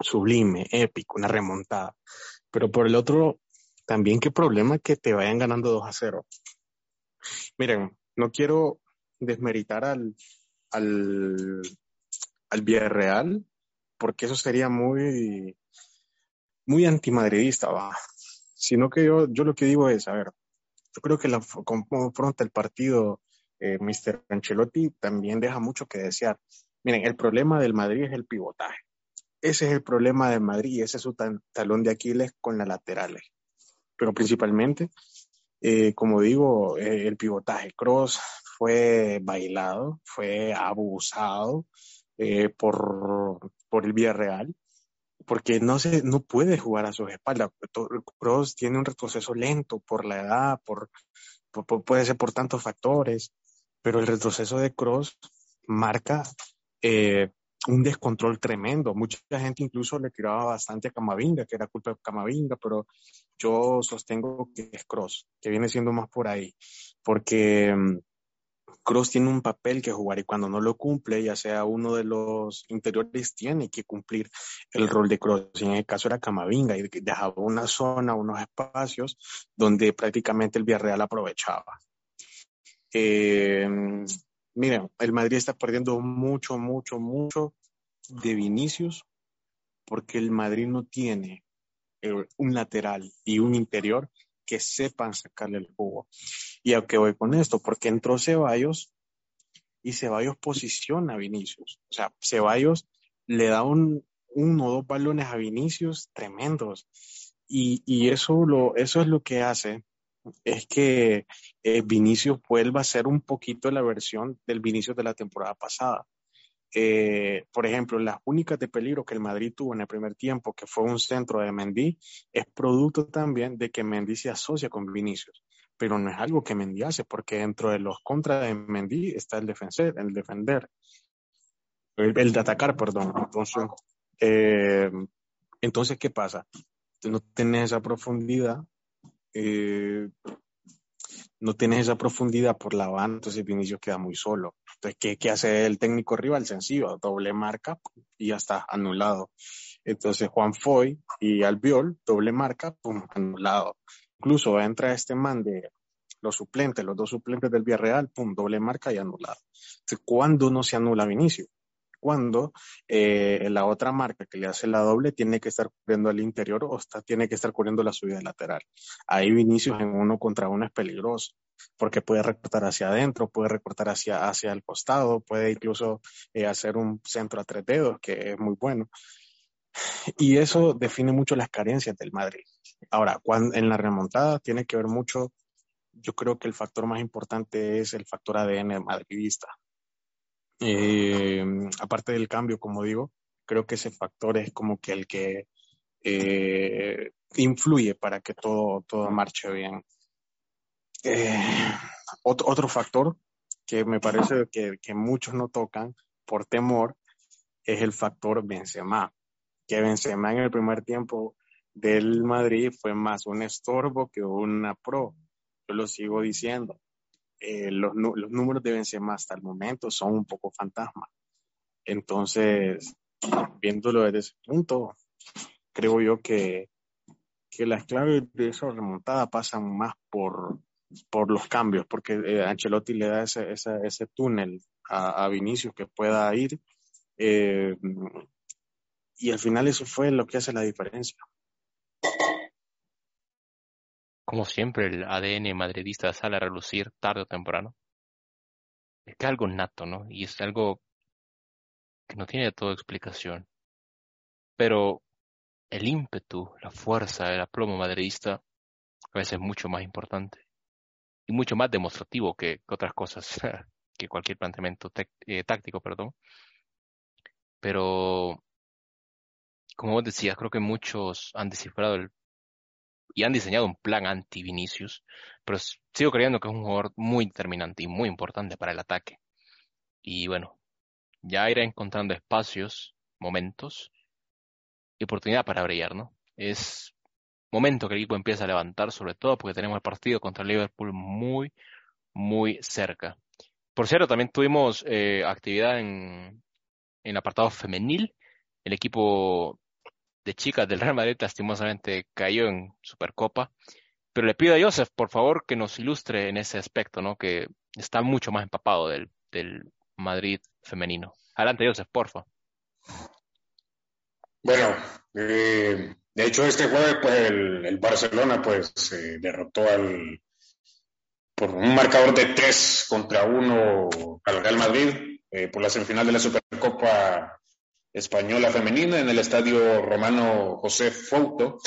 Sublime, épico, una remontada. Pero por el otro, también qué problema que te vayan ganando 2 a 0. Miren, no quiero desmeritar al, al, al Villarreal, porque eso sería muy, muy antimadridista, va sino que yo, yo lo que digo es, a ver, yo creo que la, como afronta el partido eh, Mr. Ancelotti también deja mucho que desear. Miren, el problema del Madrid es el pivotaje. Ese es el problema del Madrid y ese es su talón de Aquiles con las laterales. Pero principalmente, eh, como digo, eh, el pivotaje. Cross fue bailado, fue abusado eh, por, por el Villarreal porque no se, no puede jugar a sus espaldas. Cross tiene un retroceso lento por la edad, por, puede ser por tantos factores, pero el retroceso de Cross marca un descontrol tremendo. Mucha gente incluso le tiraba bastante a Camavinga, que era culpa de Camavinga, pero yo sostengo que es Cross, que viene siendo más por ahí, porque mm, Cross tiene un papel que jugar y cuando no lo cumple, ya sea uno de los interiores, tiene que cumplir el rol de Cross. en el caso era Camavinga y dejaba una zona, unos espacios donde prácticamente el Villarreal aprovechaba. Eh, miren, el Madrid está perdiendo mucho, mucho, mucho de Vinicius porque el Madrid no tiene eh, un lateral y un interior que sepan sacarle el jugo. ¿Y a qué voy con esto? Porque entró Ceballos y Ceballos posiciona a Vinicius. O sea, Ceballos le da un, uno o dos balones a Vinicius tremendos. Y, y eso, lo, eso es lo que hace es que eh, Vinicius vuelva a ser un poquito la versión del Vinicius de la temporada pasada. Eh, por ejemplo, las únicas de peligro que el Madrid tuvo en el primer tiempo, que fue un centro de Mendy, es producto también de que Mendy se asocia con Vinicius. Pero no es algo que Mendy hace, porque dentro de los contras de Mendy está el defender, el defender, el, de atacar, perdón. Entonces, eh, entonces, ¿qué pasa? No tienes esa profundidad eh, no tienes esa profundidad por la banda, entonces Vinicius queda muy solo. Entonces, ¿qué, hace el técnico rival? Sencillo, doble marca y ya está anulado. Entonces, Juan Foy y Albiol, doble marca, pum, anulado. Incluso entra este man de los suplentes, los dos suplentes del Villarreal, pum, doble marca y anulado. Entonces, ¿cuándo no se anula Vinicius? Cuando eh, la otra marca que le hace la doble tiene que estar cubriendo al interior o está, tiene que estar cubriendo la subida lateral. Ahí Vinicius en uno contra uno es peligroso porque puede recortar hacia adentro, puede recortar hacia, hacia el costado, puede incluso eh, hacer un centro a tres dedos, que es muy bueno. Y eso define mucho las carencias del Madrid. Ahora, cuando, en la remontada tiene que ver mucho, yo creo que el factor más importante es el factor ADN madridista. Eh, aparte del cambio, como digo, creo que ese factor es como que el que eh, influye para que todo, todo marche bien. Eh, otro, factor que me parece que, que, muchos no tocan por temor es el factor Benzema, que Benzema en el primer tiempo del Madrid fue más un estorbo que una pro. Yo lo sigo diciendo. Eh, los, los, números de Benzema hasta el momento son un poco fantasma. Entonces, viéndolo desde ese punto, creo yo que, que las claves de esa remontada pasan más por, por los cambios, porque eh, Ancelotti le da ese, ese, ese túnel a, a, Vinicius que pueda ir. Eh, y al final eso fue lo que hace la diferencia como siempre, el ADN madridista sale a relucir tarde o temprano. Es que algo nato, ¿no? Y es algo que no tiene toda explicación. Pero el ímpetu, la fuerza, el aplomo madridista a veces es mucho más importante y mucho más demostrativo que, otras cosas, que cualquier planteamiento eh, táctico, perdón. Pero, como vos decías, creo que muchos han descifrado el y han diseñado un plan anti-Vinicius, pero sigo creyendo que es un jugador muy determinante y muy importante para el ataque. Y bueno, ya irá encontrando espacios, momentos y oportunidad para brillar, ¿no? Es momento que el equipo empieza a levantar, sobre todo porque tenemos el partido contra Liverpool muy, muy cerca. Por cierto, también tuvimos eh, actividad en, en el apartado femenil. El equipo de chicas del Real Madrid lastimosamente cayó en Supercopa. Pero le pido a Joseph, por favor, que nos ilustre en ese aspecto, ¿no? Que está mucho más empapado del, del Madrid femenino. Adelante, Joseph, porfa. Bueno, eh, de hecho este jueves pues el, Barcelona pues derrotó al por un marcador de tres contra uno al Real Madrid eh, por la semifinal de la Supercopa española femenina en el estadio romano José Fouto.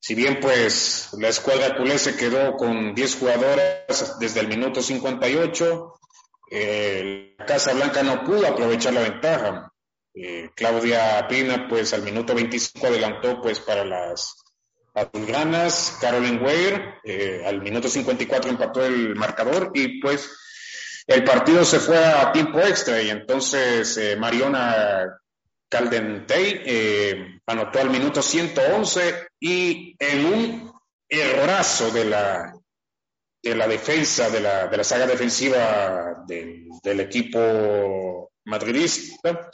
Si bien pues la escuadra culé se quedó con 10 jugadoras desde el minuto 58, eh, la Casa Blanca no pudo aprovechar la ventaja. Eh, Claudia Pina pues al minuto 25 adelantó pues para las azulgranas, Caroline Weir eh, al minuto 54 empató el marcador y pues El partido se fue a tiempo extra y entonces eh, Mariona Caldentey eh, anotó al minuto 111 y en un errorazo de la, de la defensa, de la, de la saga defensiva del, del equipo madridista,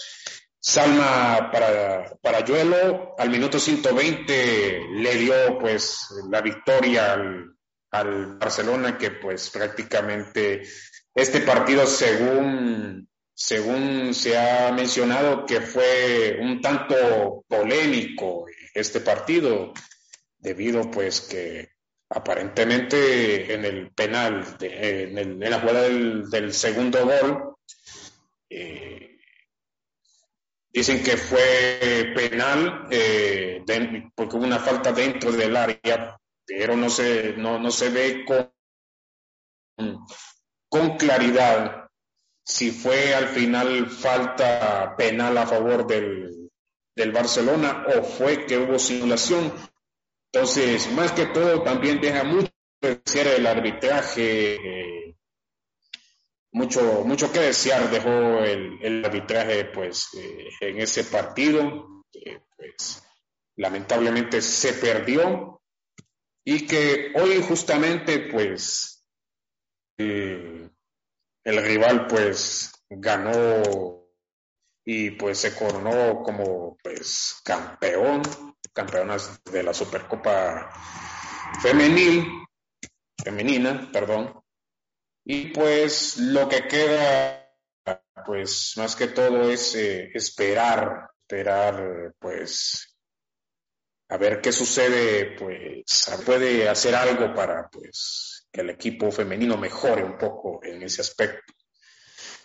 Salma para, para Yuelo al minuto 120 le dio pues la victoria al, al Barcelona que pues prácticamente este partido según según se ha mencionado que fue un tanto polémico este partido debido pues que aparentemente en el penal en, la jugada del, segundo gol eh, dicen que fue penal eh, porque hubo una falta dentro del área pero no se, no, no se ve con, con claridad si fue al final falta penal a favor del, del Barcelona o fue que hubo simulación. Entonces, más que todo, también deja mucho que desear el arbitraje, eh, mucho, mucho que desear dejó el, arbitraje pues, eh, en ese partido. pues, lamentablemente se perdió y que hoy justamente pues el rival pues ganó y pues se coronó como pues campeón, campeonas de la Supercopa femenil, femenina, perdón. Y pues lo que queda pues más que todo es eh, esperar, esperar pues a ver qué sucede, pues puede hacer algo para pues que el equipo femenino mejore un poco en ese aspecto.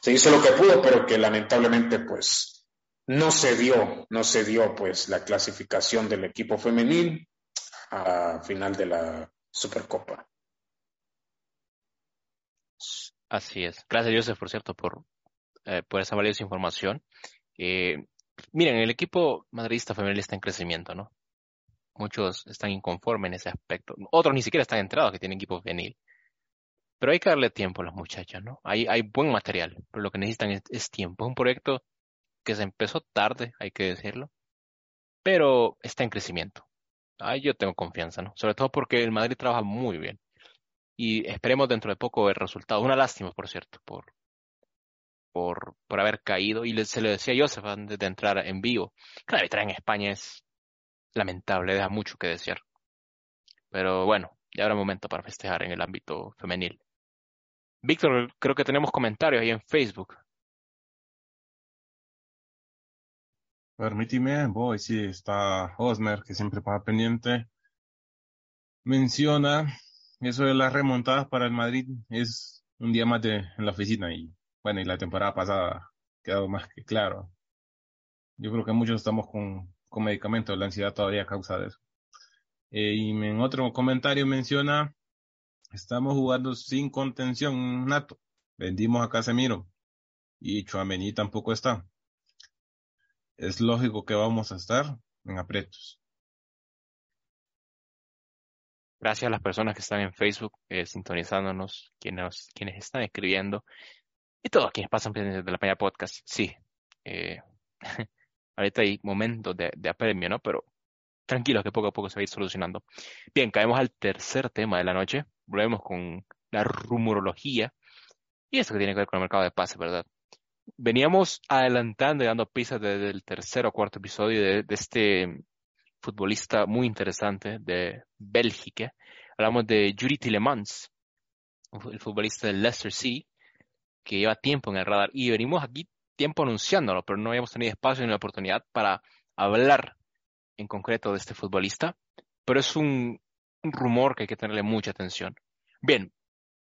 Se hizo lo que pudo, pero que lamentablemente pues no se dio, no se dio pues la clasificación del equipo femenil a final de la Supercopa. Así es. Gracias, Joseph, por cierto, por, eh, esa valiosa información. Eh, miren, el equipo madridista femenil está en crecimiento, ¿no? Muchos están inconformes en ese aspecto. Otros ni siquiera están enterados que tienen equipo venir. Pero hay que darle tiempo a las muchachas, ¿no? Hay, hay buen material, pero lo que necesitan es, tiempo. Es un proyecto que se empezó tarde, hay que decirlo, pero está en crecimiento. Ahí yo tengo confianza, ¿no? Sobre todo porque el Madrid trabaja muy bien. Y esperemos dentro de poco ver resultados. Una lástima, por cierto, por, por, por haber caído. Y se le decía a Joseph antes de entrar en vivo, la arbitraje en España es lamentable, deja mucho que desear. Pero bueno, ya habrá momento para festejar en el ámbito femenil. Víctor, creo que tenemos comentarios ahí en Facebook. Permíteme, voy, sí, está Osmer, que siempre pasa pendiente. Menciona eso de las remontadas para el Madrid es un día más de, en la oficina y bueno, y la temporada pasada quedado más que claro. Yo creo que muchos estamos con con medicamentos. La ansiedad todavía causa eso. Eh, y en otro comentario menciona, estamos jugando sin contención nato. Vendimos a Casemiro y Chuamení tampoco está. Es lógico que vamos a estar en aprietos. Gracias a las personas que están en Facebook eh, sintonizándonos, quienes, quienes están escribiendo y todos quienes pasan de la Peña Podcast. Sí, eh, ahorita hay momentos de, de apremio, ¿no? Pero tranquilos que poco a poco se va a ir solucionando. Bien, caemos al tercer tema de la noche. Volvemos con la rumorología. Y eso que tiene que ver con el mercado de pases, ¿verdad? Veníamos adelantando y dando pistas desde el tercer o cuarto episodio de, este futbolista muy interesante de Bélgica. Hablamos de Yuri Tillemans, el futbolista del Leicester City, que lleva tiempo en el radar. Y venimos aquí tiempo anunciándolo, pero no habíamos tenido espacio ni la oportunidad para hablar en concreto de este futbolista. Pero es un, rumor que hay que tenerle mucha atención. Bien,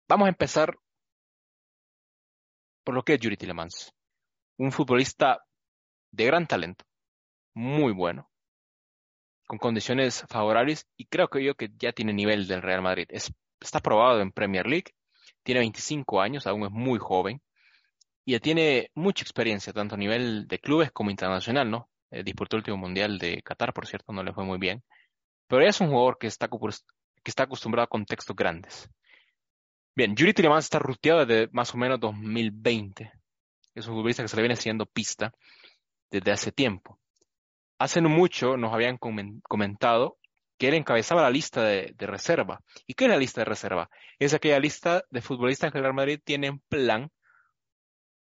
vamos a empezar por lo que es Yuri Tillemans. Un futbolista de gran talento, muy bueno, con condiciones favorables y creo que yo que ya tiene nivel del Real Madrid. está probado en Premier League, tiene 25 años, aún es muy joven y ya tiene mucha experiencia, tanto a nivel de clubes como internacional, ¿no? Eh, disputó el último mundial de Qatar, por cierto, no le fue muy bien. Pero es un jugador que está, que está acostumbrado a contextos grandes. Bien, Yuri Tillemans está ruteado desde más o menos 2020. Es un futbolista que se le viene haciendo pista desde hace tiempo. Hace no mucho nos habían comentado que él encabezaba la lista de, reserva. ¿Y qué es la lista de reserva? Es aquella lista de futbolistas que el Real Madrid tiene en plan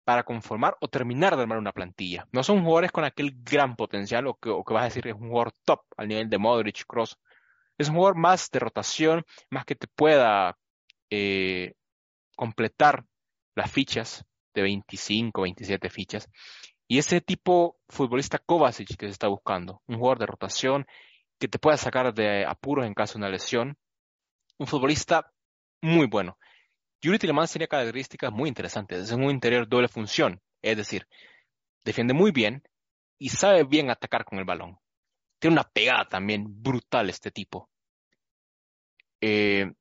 para conformar o terminar de armar una plantilla. No son jugadores con aquel gran potencial o que, vas a decir es un jugador top al nivel de Modric, Cross. Es un jugador más de rotación, más que te pueda eh, completar las fichas de 25, 27 fichas. Y ese tipo futbolista Kovacic que se está buscando, un jugador de rotación que te pueda sacar de apuros en caso de una lesión, un futbolista muy bueno. Yuri Tillemans tiene características muy interesantes. Es un interior doble función, es decir, defiende muy bien y sabe bien atacar con el balón. Tiene una pegada también brutal este tipo. Eh,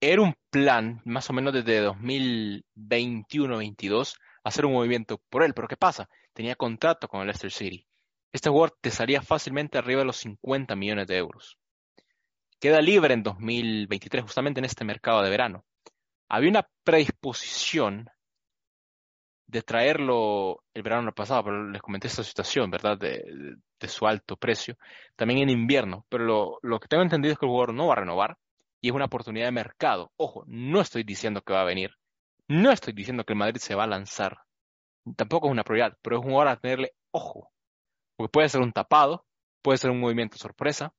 era un plan, más o menos desde 2021-22, hacer un movimiento por él, pero ¿qué pasa? Tenía contrato con el Leicester City. Este jugador te salía fácilmente arriba de los 50 millones de euros. Queda libre en 2023, justamente en este mercado de verano había una predisposición de traerlo el verano pasado, pero les comenté esta situación, ¿verdad? De, su alto precio, también en invierno, pero lo, que tengo entendido es que el jugador no va a renovar y es una oportunidad de mercado. Ojo, no estoy diciendo que va a venir, no estoy diciendo que el Madrid se va a lanzar, tampoco es una prioridad, pero es un jugador a tenerle ojo, porque puede ser un tapado, puede ser un movimiento sorpresa,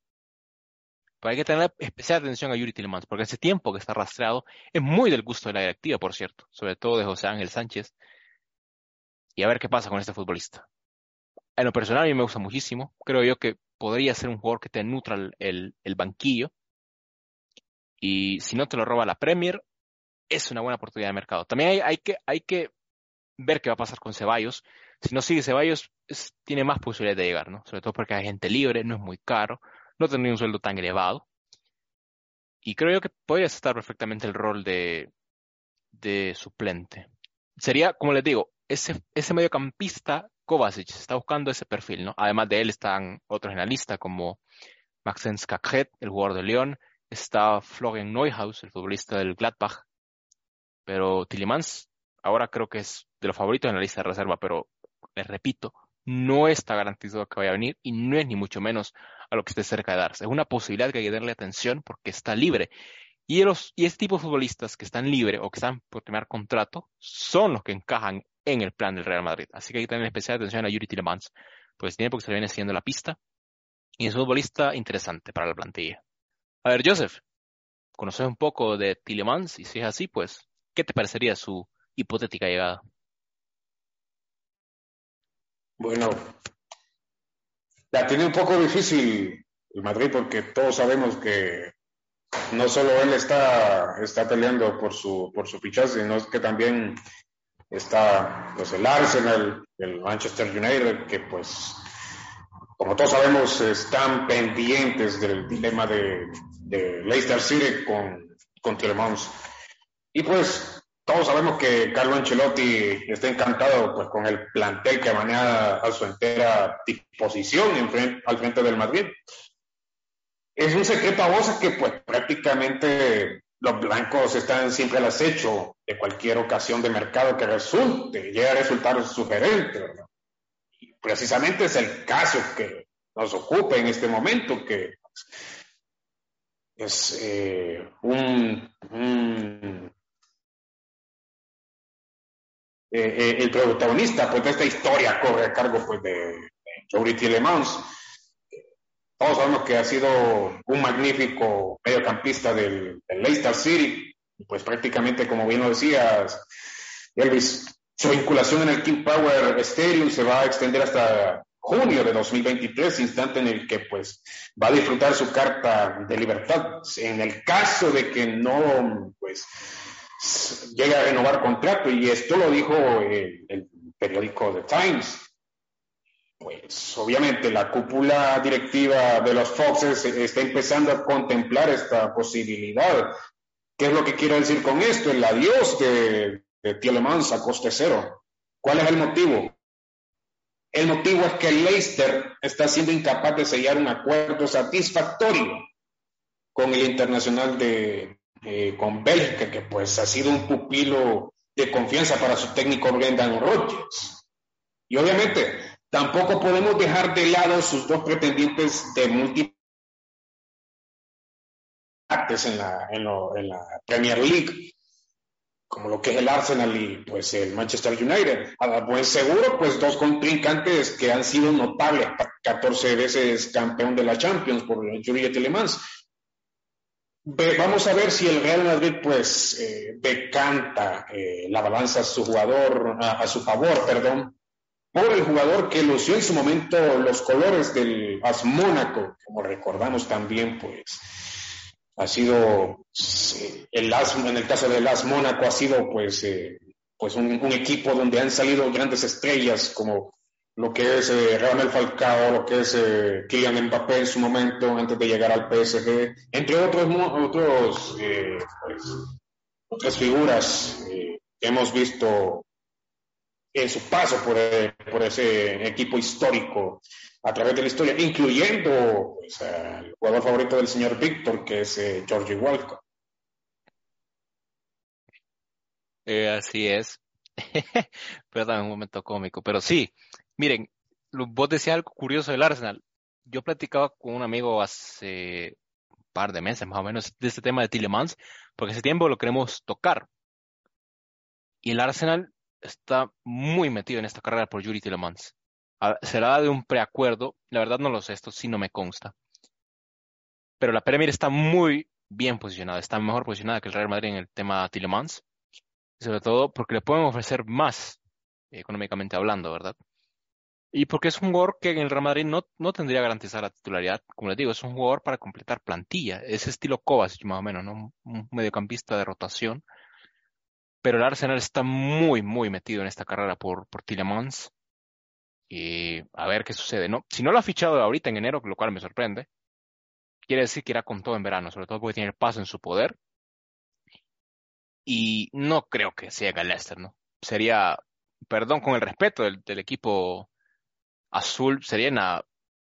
hay que tener especial atención a Yuri Tillemans, porque ese tiempo que está rastreado es muy del gusto de la directiva, por cierto, sobre todo de José Ángel Sánchez. Y a ver qué pasa con este futbolista. En lo personal a mí me gusta muchísimo. Creo yo que podría ser un jugador que te nutra el, banquillo. Y si no te lo roba la Premier, es una buena oportunidad de mercado. También hay, que, hay que ver qué va a pasar con Ceballos. Si no sigue Ceballos, tiene más posibilidades de llegar, ¿no? Sobre todo porque hay gente libre, no es muy caro no tendría un sueldo tan elevado. Y creo yo que podría estar perfectamente el rol de, de suplente. Sería, como les digo, ese, ese mediocampista Kovacic está buscando ese perfil, ¿no? Además de él están otros en la lista como Maxence Cachet, el jugador de León, está Florian Neuhaus, el futbolista del Gladbach, pero Tillemans ahora creo que es de los favoritos en la lista de reserva, pero les repito, no está garantizado que vaya a venir y no es ni mucho menos a lo que esté cerca de darse. Es una posibilidad que hay que darle atención porque está libre. Y, los, y este tipo de futbolistas que están libres o que están por terminar contrato son los que encajan en el plan del Real Madrid. Así que hay que tener especial atención a Yuri Tillemans, pues tiene porque se le viene siguiendo la pista y es un futbolista interesante para la plantilla. A ver, Joseph, ¿conoces un poco de Tillemans? Y si es así, pues, ¿qué te parecería su hipotética llegada? Bueno, la tiene un poco difícil el Madrid porque todos sabemos que no solo él está, está peleando por su, por su fichaje, sino que también está pues, el Arsenal, el Manchester United, que pues, como todos sabemos, están pendientes del dilema de, de Leicester City con, con Telemans. Y pues todos sabemos que Carlo Ancelotti está encantado pues, con el plantel que maneja a su entera disposición en al frente del Madrid. Es un secreto a voces que pues prácticamente los blancos están siempre al acecho de cualquier ocasión de mercado que resulte, llegue a resultar sugerente. Y precisamente es el caso que nos ocupa en este momento, que es eh, un Eh, eh, el protagonista pues, de esta historia corre a cargo pues, de, Jory Tillemans. Todos sabemos que ha sido un magnífico mediocampista del, Leicester City, pues prácticamente, como bien lo decías, Elvis, su vinculación en el King Power Stadium se va a extender hasta junio de 2023, instante en el que pues va a disfrutar su carta de libertad. En el caso de que no pues llega a renovar contrato y esto lo dijo el, periódico The Times. Pues obviamente la cúpula directiva de los Foxes está empezando a contemplar esta posibilidad. ¿Qué es lo que quiero decir con esto? El adiós de, de Tielemans a coste cero. ¿Cuál es el motivo? El motivo es que Leicester está siendo incapaz de sellar un acuerdo satisfactorio con el Internacional de, eh, con Bélgica, que pues ha sido un pupilo de confianza para su técnico Brendan Rodgers. Y obviamente tampoco podemos dejar de lado sus dos pretendientes de múltiples en la, en, la Premier League, como lo que es el Arsenal y pues el Manchester United. A buen seguro, pues dos contrincantes que han sido notables, 14 veces campeón de la Champions por Julia Telemans. Vamos a ver si el Real Madrid pues eh, decanta eh, la balanza a su jugador, a, su favor, perdón, por el jugador que lució en su momento los colores del AS Mónaco, como recordamos también pues ha sido el AS, en el caso del AS Mónaco ha sido pues, eh, pues un, equipo donde han salido grandes estrellas como lo que es eh, Falcao, lo que es eh, Kylian Mbappé en su momento antes de llegar al PSG, entre otros, otros eh, pues, otras figuras que hemos visto en su paso por, por ese equipo histórico a través de la historia, incluyendo pues, al jugador favorito del señor Víctor, que es eh, Georgie Walcott. Eh, así es. también un momento cómico. Pero sí, miren, vos decías algo curioso del Arsenal. Yo platicaba con un amigo hace un par de meses más o menos de este tema de Tillemans, porque ese tiempo lo queremos tocar. Y el Arsenal está muy metido en esta carrera por Yuri Tillemans será de un preacuerdo, la verdad no lo sé, esto sí no me consta. Pero la Premier está muy bien posicionada, está mejor posicionada que el Real Madrid en el tema Tillemans, sobre todo porque le pueden ofrecer más económicamente hablando, ¿verdad? Y porque es un jugador que en el Real Madrid no, no tendría garantizar la titularidad, como les digo, es un jugador para completar plantilla, es estilo Kovacic más o menos, ¿no? Un mediocampista de rotación. Pero el Arsenal está muy, muy metido en esta carrera por, por Tillemans y a ver qué sucede. No, si no lo ha fichado ahorita en enero, lo cual me sorprende, quiere decir que irá con todo en verano, sobre todo porque tiene el paso en su poder. Y no creo que se haga el Leicester, ¿no? Sería, perdón, con el respeto del, equipo azul, sería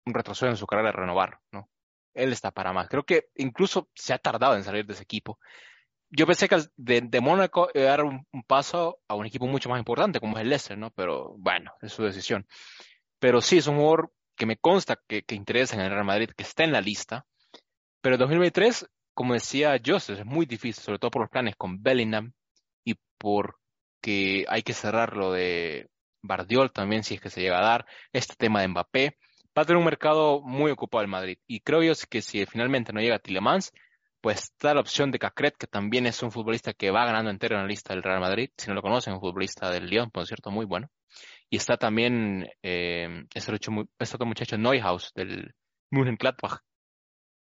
un retroceso en su carrera de renovar, ¿no? Él está para más. Creo que incluso se ha tardado en salir de ese equipo. Yo pensé que de, de Mónaco era un, un, paso a un equipo mucho más importante como es el Leicester, ¿no? Pero bueno, es su decisión. Pero sí, es un jugador que me consta que, que interesa en el Real Madrid, que está en la lista. Pero en 2023, como decía Joseph, es muy difícil, sobre todo por los planes con Bellingham y porque hay que cerrar lo de Bardiol también, si es que se llega a dar, este tema de Mbappé. Va a tener un mercado muy ocupado el Madrid. Y creo yo que si finalmente no llega Tillemans, pues está la opción de Cacret, que también es un futbolista que va ganando entero en la lista del Real Madrid. Si no lo conocen, un futbolista del Lyon, por cierto, muy bueno. Y está también eh, este, otro muchacho Neuhaus del Mönchengladbach.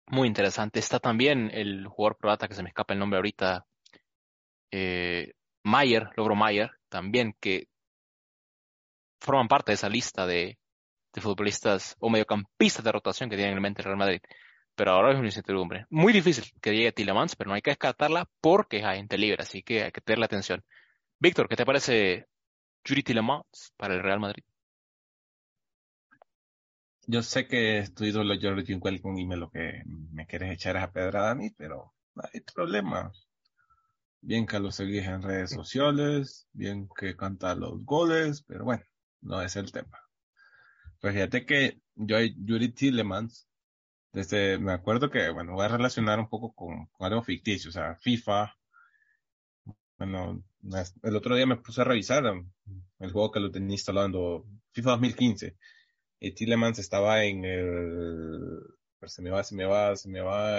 Muy interesante. Está también el jugador croata que se me escapa el nombre ahorita, eh, Mayer, Logro Mayer, también que forman parte de esa lista de, futbolistas o mediocampistas de rotación que tienen en mente el Real Madrid. Pero ahora es una incertidumbre. Muy difícil que llegue Tillemans, pero no hay que descartarla porque es agente libre, así que hay que tenerle atención. Víctor, ¿qué te parece Judy Tillemans para el Real Madrid. Yo sé que es tu ídolo Jordi Welcome y me lo que me quieres echar es a pedrada a mí, pero no hay problema. Bien que lo seguís en redes sociales, bien que canta los goles, pero bueno, no es el tema. Pues fíjate que yo, Yuri Tillemans, desde, me acuerdo que, bueno, voy a relacionar un poco con, con algo ficticio, o sea, FIFA, bueno, el otro día me puse a revisar um, el juego que lo tenía instalando, FIFA 2015. Y Tillemans estaba en el. Se me va, se me va, se me va.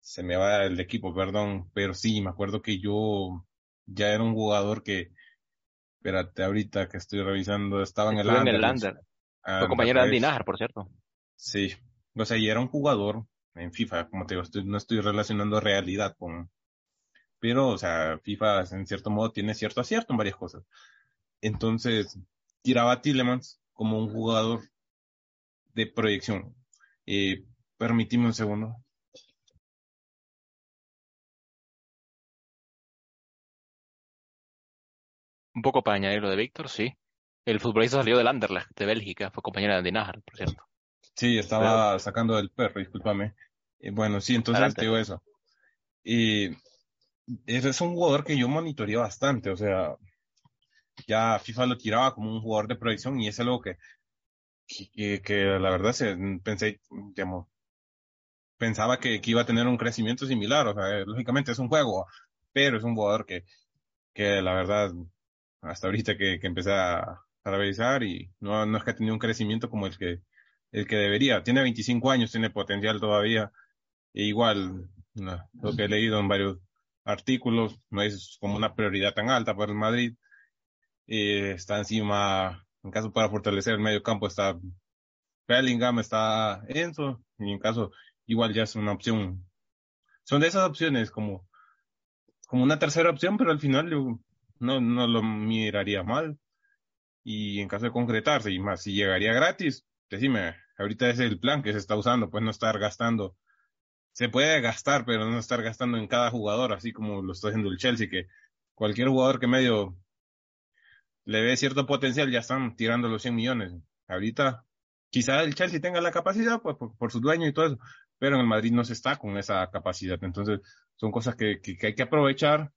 se me va el equipo, perdón. Pero sí, me acuerdo que yo ya era un jugador que. Espérate, ahorita que estoy revisando, estaba en el Lander. En el Lander. Ah, Fue compañero de Andy Najar, por cierto. Sí. O sea, y era un jugador en FIFA, como te digo, no estoy relacionando realidad con, pero, o sea, FIFA en cierto modo tiene cierto acierto en varias cosas. Entonces, tiraba a Tillemans como un jugador de proyección. Eh, permitime un segundo. Un poco para añadir lo de Víctor, sí. El futbolista salió del Anderlecht de Bélgica, fue compañero de Andy Najar, por cierto. Sí, estaba sacando del perro, discúlpame. Eh, bueno, sí, entonces te digo eso. Y es un jugador que yo monitoreé bastante, o sea, ya FIFA lo tiraba como un jugador de proyección y es algo que, que, que la verdad se, pensé, digamos, pensaba que, que, iba a tener un crecimiento similar, o sea, lógicamente es un juego, pero es un jugador que, que la verdad, hasta ahorita que, que empecé a, a revisar y no, no es que ha tenido un crecimiento como el que, el que debería. Tiene 25 años, tiene potencial todavía. E igual, lo que he leído en varios artículos, no es como una prioridad tan alta para el Madrid. Eh, está encima, en caso para fortalecer el medio campo, está Bellingham, está Enzo, y en caso, igual ya es una opción. Son de esas opciones como, como una tercera opción, pero al final yo no, no lo miraría mal. Y en caso de concretarse, y más si llegaría gratis, decime, ahorita es el plan que se está usando, pues no estar gastando se puede gastar, pero no estar gastando en cada jugador, así como lo está haciendo el Chelsea, que cualquier jugador que medio le ve cierto potencial ya están tirando los 100 millones. Ahorita, quizá el Chelsea tenga la capacidad, pues por, su dueño y todo eso, pero en el Madrid no se está con esa capacidad. Entonces, son cosas que, que, hay que aprovechar,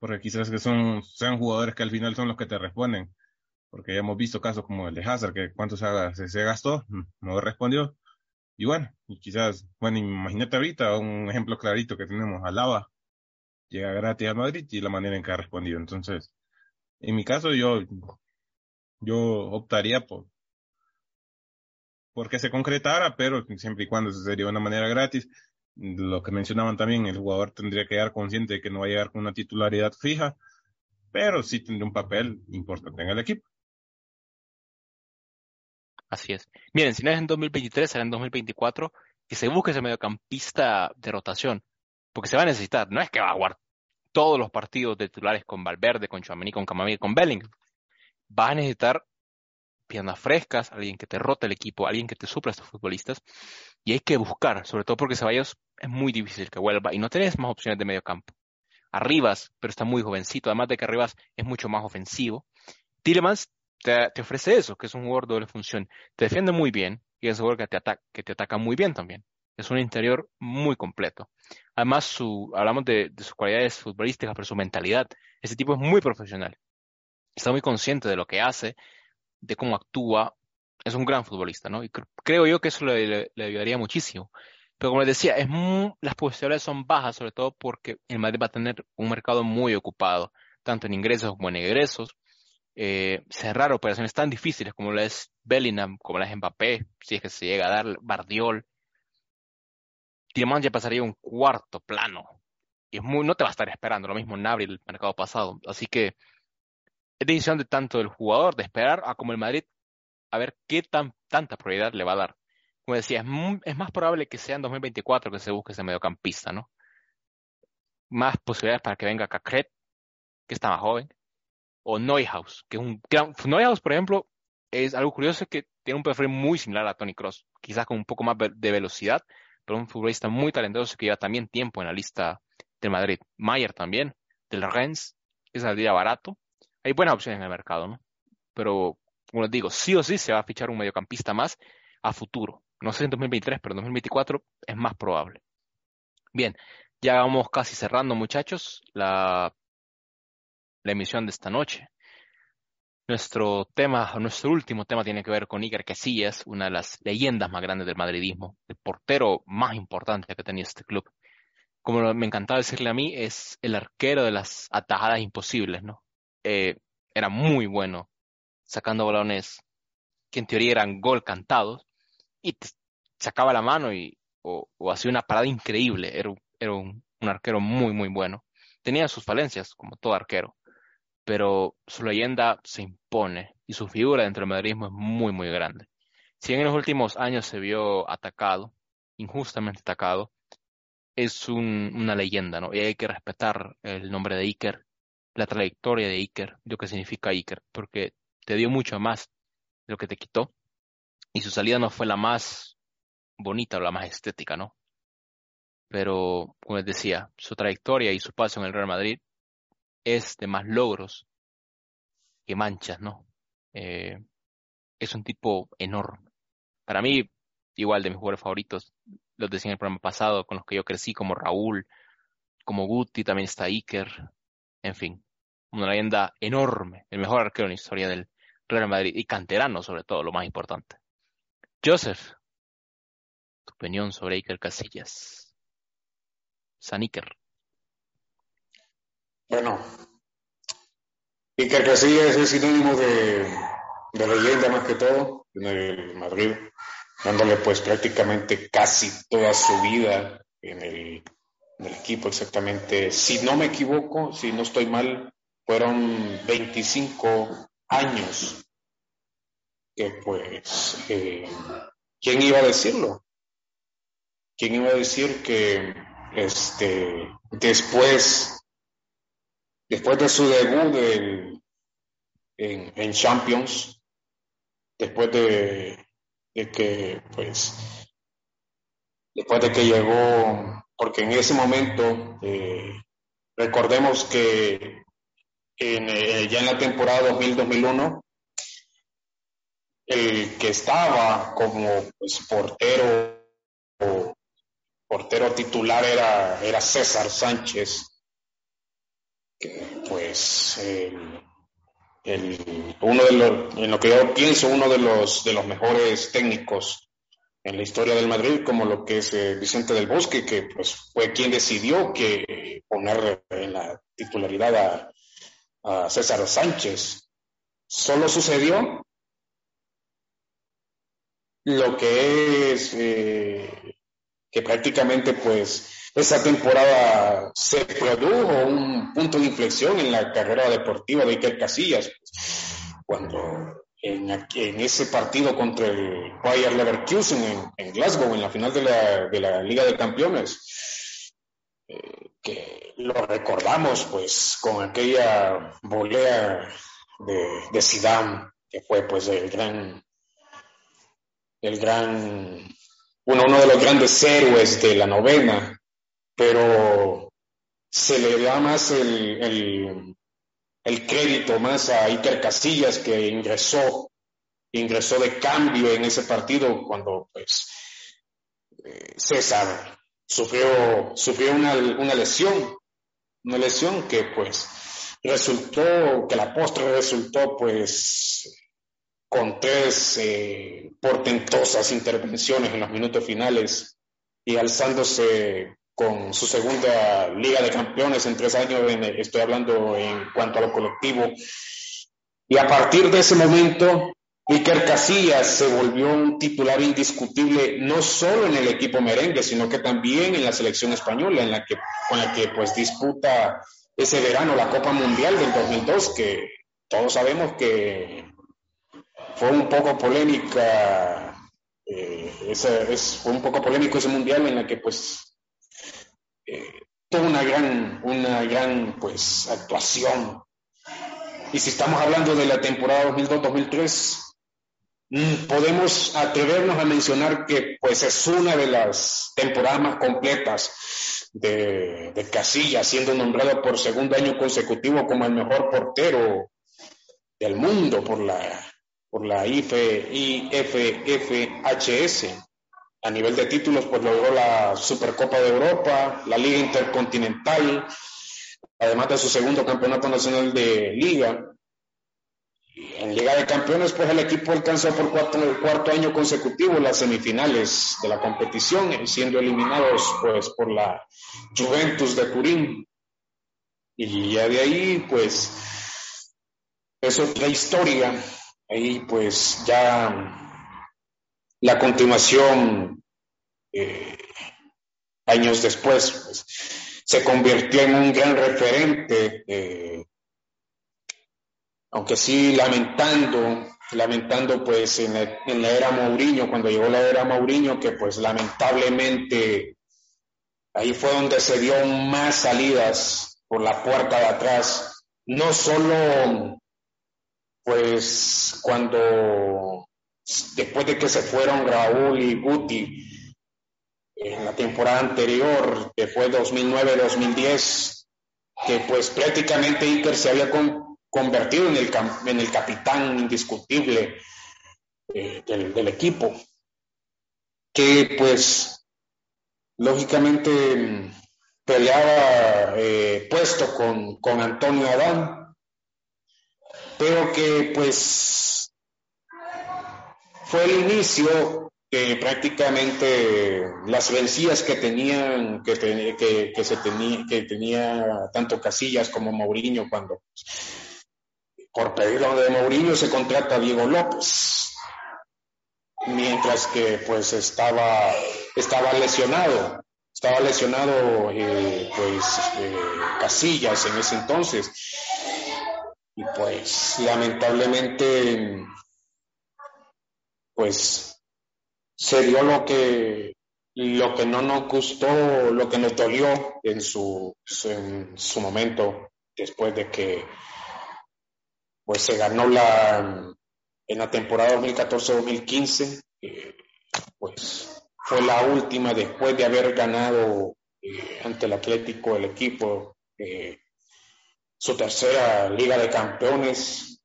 porque quizás que son, sean jugadores que al final son los que te responden. Porque ya hemos visto casos como el de Hazard, que cuánto se, se gastó, no respondió y bueno, y quizás, bueno, imagínate ahorita un ejemplo clarito que tenemos, Alaba llega gratis a Madrid y la manera en que ha respondido. Entonces, en mi caso yo, yo optaría por, porque se concretara, pero siempre y cuando sería de una manera gratis. Lo que mencionaban también, el jugador tendría que quedar consciente de que no va a llegar con una titularidad fija, pero sí tendría un papel importante en el equipo. Así es. Miren, si no es en 2023, será en 2024 que se busque ese mediocampista de rotación, porque se va a necesitar. No es que va a jugar todos los partidos titulares con Valverde, con Chouameni, con Camavinga, con Bellingham. Va a necesitar piernas frescas, alguien que te rote el equipo, alguien que te supla a estos futbolistas. Y hay que buscar, sobre todo porque Ceballos es muy difícil que vuelva y no tenés más opciones de medio campo. Arribas, pero está muy jovencito, además de que Arribas es mucho más ofensivo. Tillemans te, ofrece eso, que es un jugador de doble función. Te defiende muy bien y es un jugador que te, ataca, que te ataca muy bien también. Es un interior muy completo. Además, su, hablamos de, sus cualidades futbolísticas, pero su mentalidad. Ese tipo es muy profesional. Está muy consciente de lo que hace, de cómo actúa. Es un gran futbolista, ¿no? Y creo yo que eso le, ayudaría muchísimo. Pero como les decía, es las posibilidades son bajas, sobre todo porque el Madrid va a tener un mercado muy ocupado, tanto en ingresos como en egresos eh, cerrar operaciones tan difíciles como la es Bellingham, como la es Mbappé, si es que se llega a dar Bardiol, Tielemans ya pasaría un cuarto plano. Y es muy, no te va a estar esperando, lo mismo en Abril, el mercado pasado. Así que es decisión de tanto del jugador de esperar a como el Madrid a ver qué tan, tanta prioridad le va a dar. Como decía, es, es más probable que sea en 2024 que se busque ese mediocampista, ¿no? Más posibilidades para que venga Cacret, que está más joven, o Neuhaus, que es un gran... Neuhaus, por ejemplo, es algo curioso que tiene un perfil muy similar a Tony Cross, quizás con un poco más de velocidad, pero un futbolista muy talentoso que lleva también tiempo en la lista del Madrid. Mayer también, del Rennes, que saldría barato. Hay buenas opciones en el mercado, ¿no? Pero, como les digo, sí o sí se va a fichar un mediocampista más a futuro. No sé en 2023, pero en 2024 es más probable. Bien, ya vamos casi cerrando, muchachos, la la emisión de esta noche. Nuestro tema, nuestro último tema tiene que ver con Iker Casillas, una de las leyendas más grandes del madridismo, el portero más importante que tenía este club. Como me encantaba decirle a mí, es el arquero de las atajadas imposibles, ¿no? Eh, era muy bueno sacando balones que en teoría eran gol cantados y sacaba la mano y, o, hacía una parada increíble. Era, era un arquero muy, muy bueno. Tenía sus falencias, como todo arquero, pero su leyenda se impone y su figura dentro del madridismo es muy, muy grande. Si en los últimos años se vio atacado, injustamente atacado, es una leyenda, ¿no? Y hay que respetar el nombre de Iker, la trayectoria de Iker, lo que significa Iker, porque te dio mucho más de lo que te quitó y su salida no fue la más bonita o la más estética, ¿no? Pero, como les decía, su trayectoria y su paso en el Real Madrid es de más logros que manchas, ¿no? Eh, es un tipo enorme. Para mí, igual de mis jugadores favoritos, los decía en el programa pasado, con los que yo crecí, como Raúl, como Guti, también está Iker, en fin, una leyenda enorme, el mejor arquero en la historia del Real Madrid y canterano sobre todo, lo más importante. Joseph, tu opinión sobre Iker Casillas. San Iker. Bueno, Iker Casillas es sinónimo de, de leyenda más que todo en el Madrid, dándole pues prácticamente casi toda su vida en el, en el equipo exactamente. Si no me equivoco, si no estoy mal, fueron 25 años que pues, eh, ¿quién iba a decirlo? ¿Quién iba a decir que este, después, después de su debut en, Champions, después de, que, pues, después de que llegó, porque en ese momento, eh, recordemos que eh, ya en la temporada 2000-2001, el que estaba como pues, portero portero titular era, era César Sánchez, que pues uno de los, en lo que yo pienso, uno de los, de los mejores técnicos en la historia del Madrid, como lo que es eh, Vicente del Bosque, que pues fue quien decidió que poner en la titularidad a César Sánchez. Solo sucedió lo que es eh, que prácticamente pues esa temporada se produjo un punto de inflexión en la carrera deportiva de Iker Casillas, cuando en, ese partido contra el Bayer Leverkusen en, Glasgow, en la final de la, de la Liga de Campeones, eh, que lo recordamos pues con aquella volea de, de Zidane, que fue pues el gran, el gran, uno, uno de los grandes héroes de la novena, pero se le da más el, el, el crédito más a Iker Casillas que ingresó, ingresó de cambio en ese partido cuando pues eh, César sufrió, sufrió una, una lesión, una lesión que pues resultó, que la postre resultó pues con tres eh, portentosas intervenciones en los minutos finales y alzándose con su segunda Liga de Campeones en tres años, estoy hablando en cuanto a lo colectivo. Y a partir de ese momento, Iker Casillas se volvió un titular indiscutible no solo en el equipo merengue, sino que también en la selección española, en la que, con la que pues disputa ese verano la Copa Mundial del 2002, que todos sabemos que fue un poco polémica, eh, es, fue un poco polémico ese mundial en la que pues eh, tuvo una gran, una gran pues actuación. Y si estamos hablando de la temporada 2002-2003, Mm, podemos atrevernos a mencionar que pues es una de las temporadas más completas de, de Casillas, siendo nombrado por segundo año consecutivo como el mejor portero del mundo por la, por la IFFHS. A nivel de títulos, pues logró la Supercopa de Europa, la Liga Intercontinental, además de su segundo campeonato nacional de liga en Liga de Campeones, pues el equipo alcanzó por cuarto, cuarto año consecutivo las semifinales de la competición, siendo eliminados pues por la Juventus de Turín. Y ya de ahí, pues, es otra historia. Ahí, pues, ya la continuación, eh, años después, pues, se convirtió en un gran referente eh, aunque sí lamentando, lamentando pues en la, era Mourinho, cuando llegó la era Mourinho, que pues lamentablemente ahí fue donde se dio más salidas por la puerta de atrás, no solo pues cuando después de que se fueron Raúl y Guti en la temporada anterior, que fue 2009-2010, que pues prácticamente Iker se había con, convertido en el, en el capitán indiscutible eh, del, equipo, que pues lógicamente peleaba eh, puesto con, con Antonio Adán, pero que pues fue el inicio que prácticamente las vencidas que tenían, que, que, se tenía, que tenía tanto Casillas como Mourinho cuando por pedirlo de Mourinho se contrata Diego López, mientras que pues estaba, estaba lesionado, estaba lesionado eh, pues eh, Casillas en ese entonces. Y pues lamentablemente pues se dio lo que lo que no nos gustó, lo que nos dolió en su, en su momento, después de que pues se ganó la en la temporada 2014-2015, eh, pues fue la última después de haber ganado eh, ante el Atlético el equipo eh, su tercera Liga de Campeones,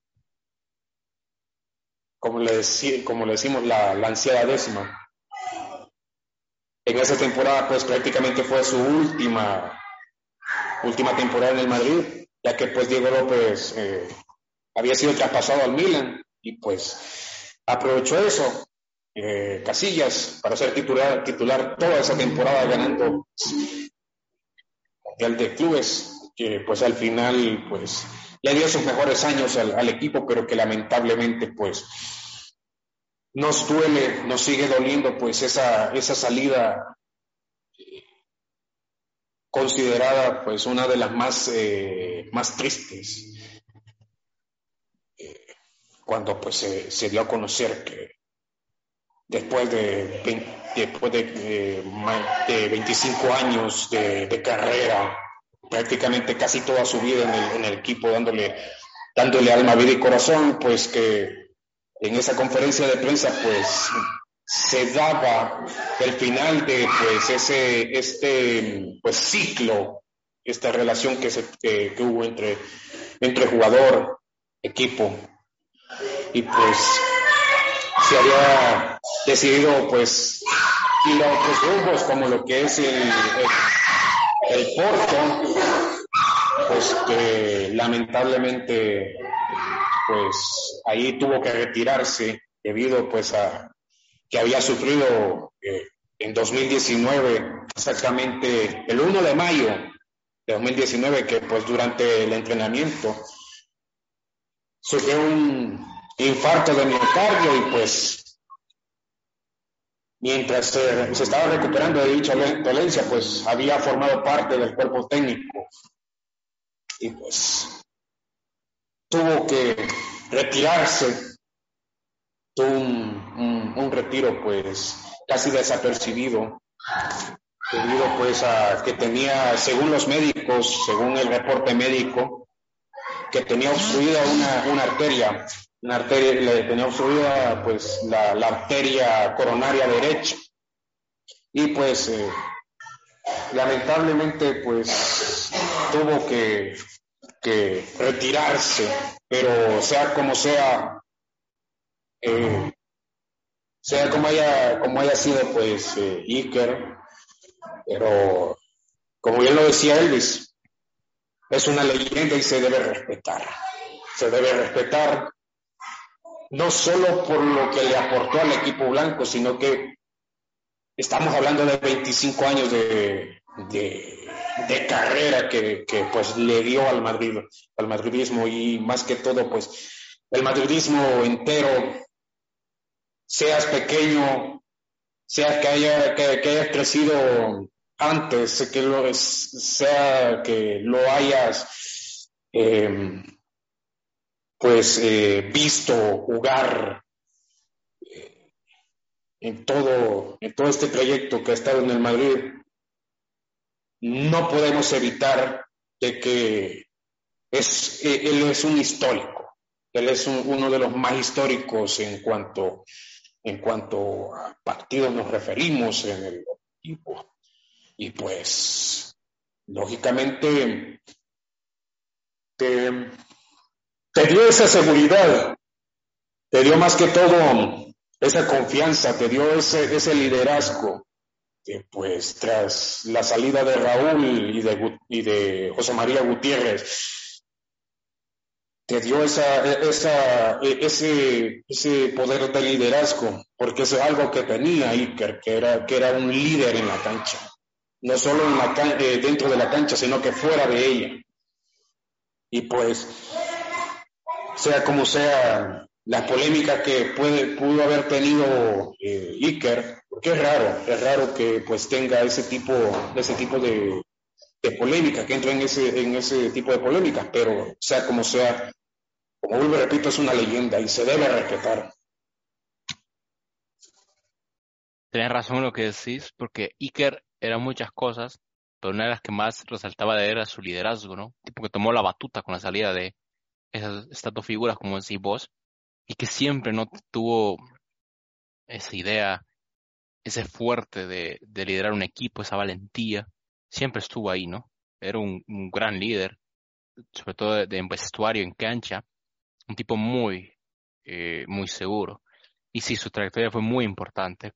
como le, como le decimos, la, la décima. En esa temporada, pues prácticamente fue su última, última temporada en el Madrid, ya que pues Diego López había sido traspasado al Milan y pues aprovechó eso eh, Casillas para ser titular, titular toda esa temporada ganando Mundial de Clubes, que pues al final pues le dio sus mejores años al, equipo, pero que lamentablemente pues nos duele, nos sigue doliendo pues esa, esa salida considerada pues una de las más, eh, más tristes cuando pues se, dio a conocer que después de, después de, 25 años de, carrera, prácticamente casi toda su vida en el, equipo dándole, dándole alma, vida y corazón, pues que en esa conferencia de prensa pues se daba el final de pues ese este pues ciclo esta relación que, se, que hubo entre entre jugador equipo. Y pues se había decidido pues ir a otros grupos como lo que es el, el, Porto, pues que lamentablemente pues ahí tuvo que retirarse debido pues a que había sufrido eh, en 2019, exactamente el 1 de mayo de 2019, que pues durante el entrenamiento sufrió un infarto de miocardio y pues mientras se, estaba recuperando de dicha dolencia, pues había formado parte del cuerpo técnico. Y pues tuvo que retirarse, tuvo un, retiro pues casi desapercibido debido pues a que tenía, según los médicos, según el reporte médico, que tenía obstruida una arteria una arteria, le tenía obstruida pues la, arteria coronaria derecha. Y pues eh, lamentablemente pues tuvo que, retirarse, pero sea como sea, eh, sea como haya, como haya sido pues eh, Iker, pero como bien lo decía Elvis, es una leyenda y se debe respetar, se debe respetar no solo por lo que le aportó al equipo blanco, sino que estamos hablando de 25 años de, carrera que, pues le dio al Madrid, al madridismo. Y más que todo pues el madridismo entero, seas pequeño, sea que haya, que, crecido antes, que lo, sea que lo hayas eh, pues eh, visto jugar eh, en todo, en todo este trayecto que ha estado en el Madrid, no podemos evitar de que es, eh, él es un histórico, él es uno de los más históricos en cuanto, en cuanto a partidos nos referimos en el equipo. Y pues, lógicamente, te dio esa seguridad, te dio más que todo esa confianza, te dio ese, ese liderazgo pues tras la salida de Raúl y de, José María Gutiérrez, te dio esa, esa, ese, ese poder de liderazgo, porque es algo que tenía Iker, que era, que era un líder en la cancha, no solo eh, dentro de la cancha, sino que fuera de ella. Y pues, sea como sea, la polémica que puede, pudo haber tenido eh, Iker, porque es raro, es raro que pues tenga ese tipo, ese tipo de, de polémica, que entre en ese, en ese tipo de polémicas, pero sea como sea, como vuelvo repito, es una leyenda y se debe respetar. Tienes razón en lo que decís, porque Iker era muchas cosas, pero una de las que más resaltaba de él era su liderazgo, ¿no? Tipo que tomó la batuta con la salida de esas, estas dos figuras, como decís vos, y que siempre no tuvo esa idea, ese fuerte de, de liderar un equipo, esa valentía, siempre estuvo ahí, ¿no? Era un, un gran líder, sobre todo de, de, vestuario, en cancha, un tipo muy, eh, muy seguro. Y sí, su trayectoria fue muy importante.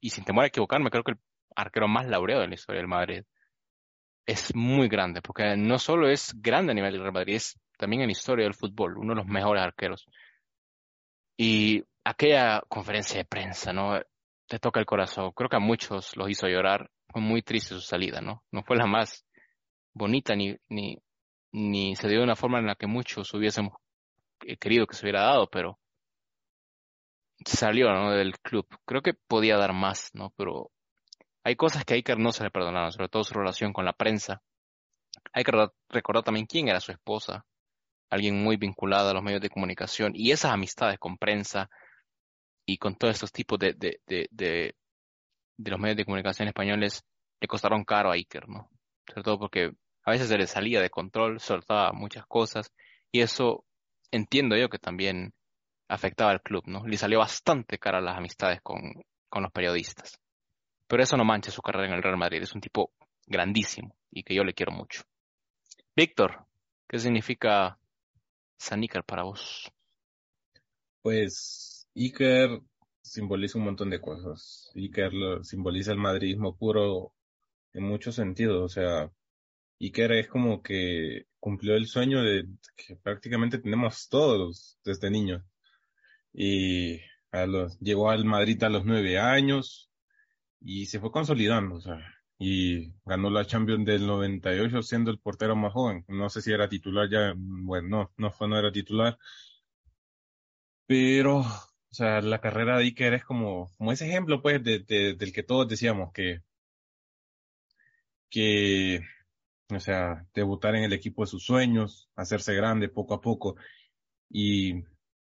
Y sin temor a equivocarme, creo que el arquero más laureado en la historia del Madrid es muy grande, porque no solo es grande a nivel del Real Madrid, es también en la historia del fútbol, uno de los mejores arqueros. Y aquella conferencia de prensa, ¿no? Te toca el corazón. Creo que a muchos los hizo llorar. Fue muy triste su salida, ¿no? No fue la más bonita ni, ni, ni se dio de una forma en la que muchos hubiésemos querido que se hubiera dado, pero salió, ¿no? Del club. Creo que podía dar más, ¿no? Pero hay cosas que a Iker no se le perdonaron, sobre todo su relación con la prensa. Hay que recordar también quién era su esposa, alguien muy vinculado a los medios de comunicación y esas amistades con prensa y con todos estos tipos de, de, de, de, de los medios de comunicación españoles le costaron caro a Iker, ¿no? Sobre todo porque a veces se le salía de control, soltaba muchas cosas y eso entiendo yo que también afectaba al club, ¿no? Le salió bastante cara las amistades con, con los periodistas. Pero eso no mancha su carrera en el Real Madrid. Es un tipo grandísimo y que yo le quiero mucho. Víctor, ¿qué significa San Iker para vos? Pues Iker simboliza un montón de cosas. Iker lo, simboliza el madridismo puro en muchos sentidos. O sea, Iker es como que cumplió el sueño de que prácticamente tenemos todos desde niños. Y a los, llegó al Madrid a los nueve años y se fue consolidando, o sea, y ganó la Champions del 98 siendo el portero más joven. No sé si era titular ya, bueno, no, no fue, no era titular. Pero, o sea, la carrera de Iker es como, como ese ejemplo, pues, de, de, del que todos decíamos que, que o sea, debutar en el equipo de sus sueños, hacerse grande poco a poco. Y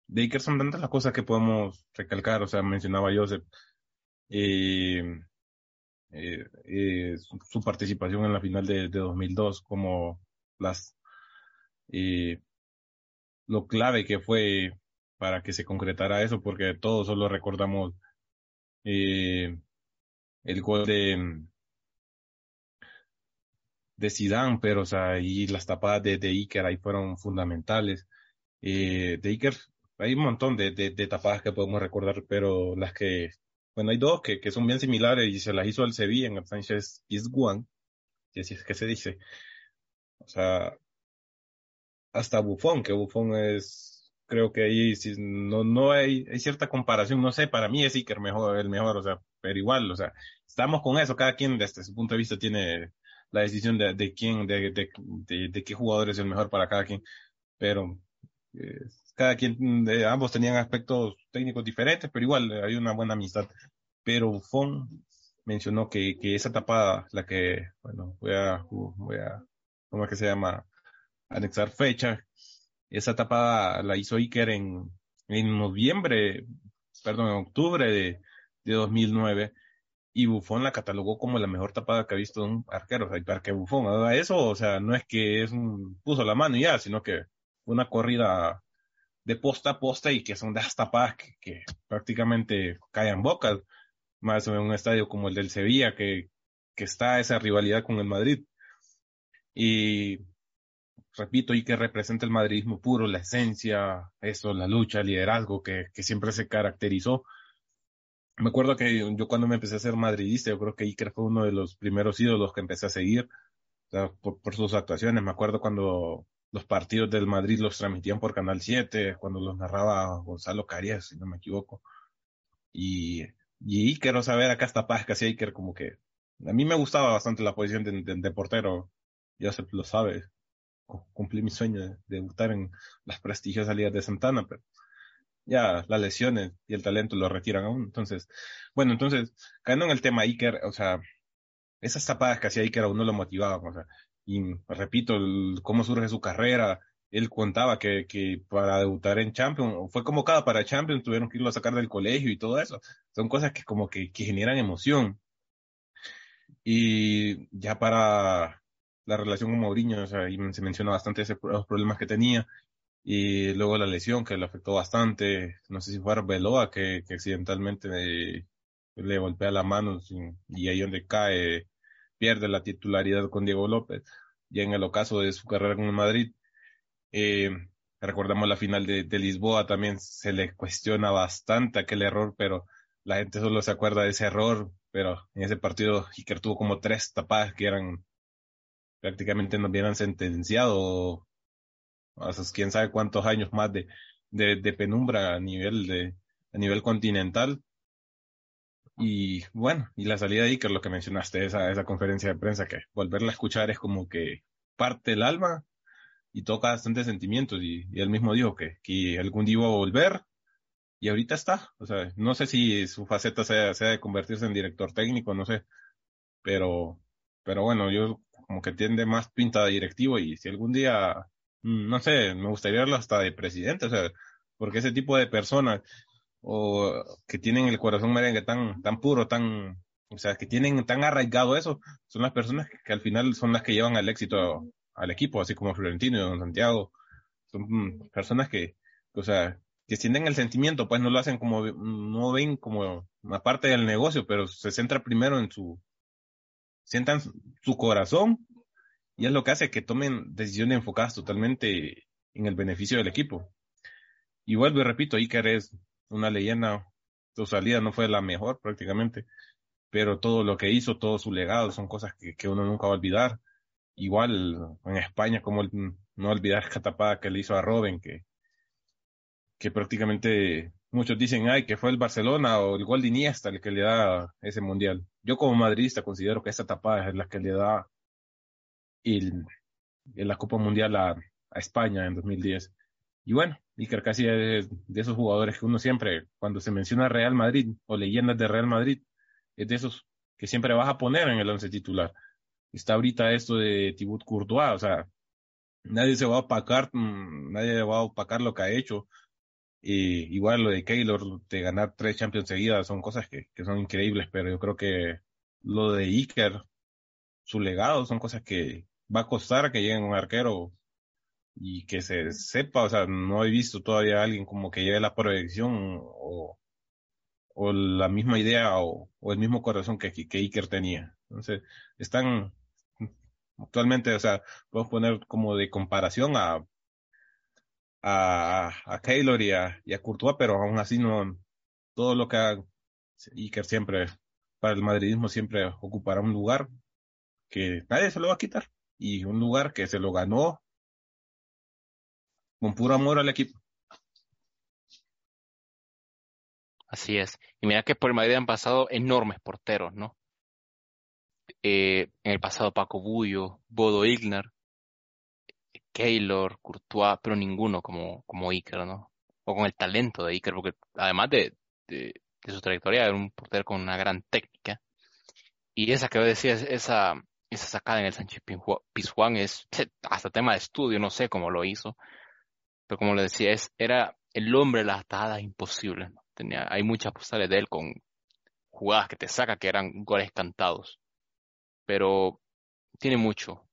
de Iker son tantas las cosas que podemos recalcar, o sea, mencionaba Joseph, eh, eh, eh, su, participación en la final de, de 2002, como las, eh, lo clave que fue para que se concretara eso, porque todos solo recordamos el gol de, de Zidane, pero o sea, y las tapadas de, de Iker ahí fueron fundamentales. De Iker hay un montón de, de, tapadas que podemos recordar, pero las que, bueno, hay dos que, que son bien similares y se las hizo el Sevilla en el Sánchez Pizjuán, si así es que se dice. O sea, hasta Buffon, que Buffon es, creo que ahí no, no hay, hay cierta comparación, no sé, para mí es Iker mejor, el mejor, o sea, pero igual, o sea, estamos con eso, cada quien desde su punto de vista tiene la decisión de, de quién, de, de, de, de, qué jugador es el mejor para cada quien, pero eh, cada quien, de ambos tenían aspectos técnicos diferentes, pero igual hay una buena amistad. Pero Buffon mencionó que, que esa tapada, la que, bueno, voy a, voy a, ¿cómo es que se llama? Anexar fecha. Esa tapada la hizo Iker en, en noviembre, perdón, en octubre de, de 2009 y Buffon la catalogó como la mejor tapada que ha visto un arquero. O sea, para que Buffon haga eso, o sea, no es que es un, puso la mano y ya, sino que una corrida de posta a posta y que son de tapadas que, que prácticamente caen bocas, más en un estadio como el del Sevilla, que, que está esa rivalidad con el Madrid. Y repito, y que representa el madridismo puro, la esencia, eso, la lucha, el liderazgo que, que siempre se caracterizó me acuerdo que yo cuando me empecé a ser madridista, yo creo que Iker fue uno de los primeros ídolos que empecé a seguir por, sus actuaciones. Me acuerdo cuando los partidos del Madrid los transmitían por Canal 7, cuando los narraba Gonzalo Carías, si no me equivoco. Y, y Iker, o sea, ver acá esta paz hacía Iker, como que a mí me gustaba bastante la posición de, de, portero, ya se lo sabe. Cumplí mi sueño de debutar en las prestigiosas ligas de Santana, pero ya las lesiones y el talento lo retiran aún. Entonces, bueno, entonces, cayendo en el tema Iker, o sea, esas tapadas que hacía Iker a uno lo motivaban, o sea, y repito, cómo surge su carrera, él contaba que, que para debutar en Champions, fue convocado para Champions, tuvieron que irlo a sacar del colegio y todo eso. Son cosas que como que, que generan emoción. Y ya para la relación con Mourinho, o sea, ahí se menciona bastante ese, los problemas que tenía. Y luego la lesión que le afectó bastante. No sé si fue Arbeloa que, que accidentalmente le golpea la mano y ahí donde cae, pierde la titularidad con Diego López. Ya en el ocaso de su carrera con Madrid. Eh, recordamos la final de, Lisboa, también se le cuestiona bastante aquel error, pero la gente solo se acuerda de ese error, pero en ese partido Iker tuvo como tres tapadas que eran prácticamente nos hubieran sentenciado a quién sabe cuántos años más de, de, de penumbra a nivel de a nivel continental y bueno, y la salida de Iker, lo que mencionaste, esa, esa conferencia de prensa, que volverla a escuchar es como que parte el alma y toca bastantes sentimientos. Y, y él mismo dijo que, que algún día iba a volver y ahorita está. O sea, no sé si su faceta sea, sea de convertirse en director técnico, no sé. Pero, pero bueno, yo como que tiende más pinta de directivo y si algún día, mm, no sé, me gustaría verlo hasta de presidente, o sea, porque ese tipo de personas o que tienen el corazón merengue tan, tan puro, tan, o sea, que tienen tan arraigado eso, son las personas que, al final son las que llevan al éxito al equipo, así como Florentino y Don Santiago. Son personas que, o sea, que sienten el sentimiento, pues no lo hacen como, no ven como una parte del negocio, pero se centra primero en su, sientan su corazón y es lo que hace que tomen decisiones enfocadas totalmente en el beneficio del equipo. Y vuelvo y repito, Iker es una leyenda. Su salida no fue la mejor prácticamente, pero todo lo que hizo, todo su legado, son cosas que, que uno nunca va a olvidar. Igual en España, como no olvidar esta tapada que le hizo a Robin, que, que prácticamente muchos dicen, ay, que fue el Barcelona o el gol de Iniesta el que le da ese mundial. Yo como madridista considero que esa tapada es la que le da la Copa Mundial a, a España en 2010. Y bueno, Iker casi es de esos jugadores que uno siempre, cuando se menciona Real Madrid o leyendas de Real Madrid, es de esos que siempre vas a poner en el once titular. Está ahorita esto de Thibaut Courtois, o sea, nadie se va a opacar, mm, nadie va a opacar lo que ha hecho. Y igual lo de Keylor, de ganar tres Champions seguidas, son cosas que, que son increíbles, pero yo creo que lo de Iker, su legado, son cosas que va a costar que lleguen un arquero y que se sepa, o sea, no he visto todavía a alguien como que lleve la proyección o, o la misma idea o, o, el mismo corazón que, que Iker tenía. Entonces, están actualmente, o sea, podemos poner como de comparación a a, a Keylor y a, y a Courtois, pero aún así no, todo lo que ha Iker siempre, para el madridismo siempre ocupará un lugar que nadie se lo va a quitar y un lugar que se lo ganó con puro amor al equipo. Así es. Y mira que por el Madrid han pasado enormes porteros, ¿no? Eh, en el pasado Paco Bullo, Bodo Ignar, Keylor, Courtois, pero ninguno como, como Iker, ¿no? O con el talento de Iker, porque además de, de, su trayectoria era un portero con una gran técnica. Y esa que decía, esa, esa sacada en el Sánchez Pizjuán es hasta tema de estudio, no sé cómo lo hizo, pero como le decía, es, era el hombre de las atajadas imposibles. Tenía, hay muchas postales de él con jugadas que te saca que eran goles cantados. Pero tiene mucho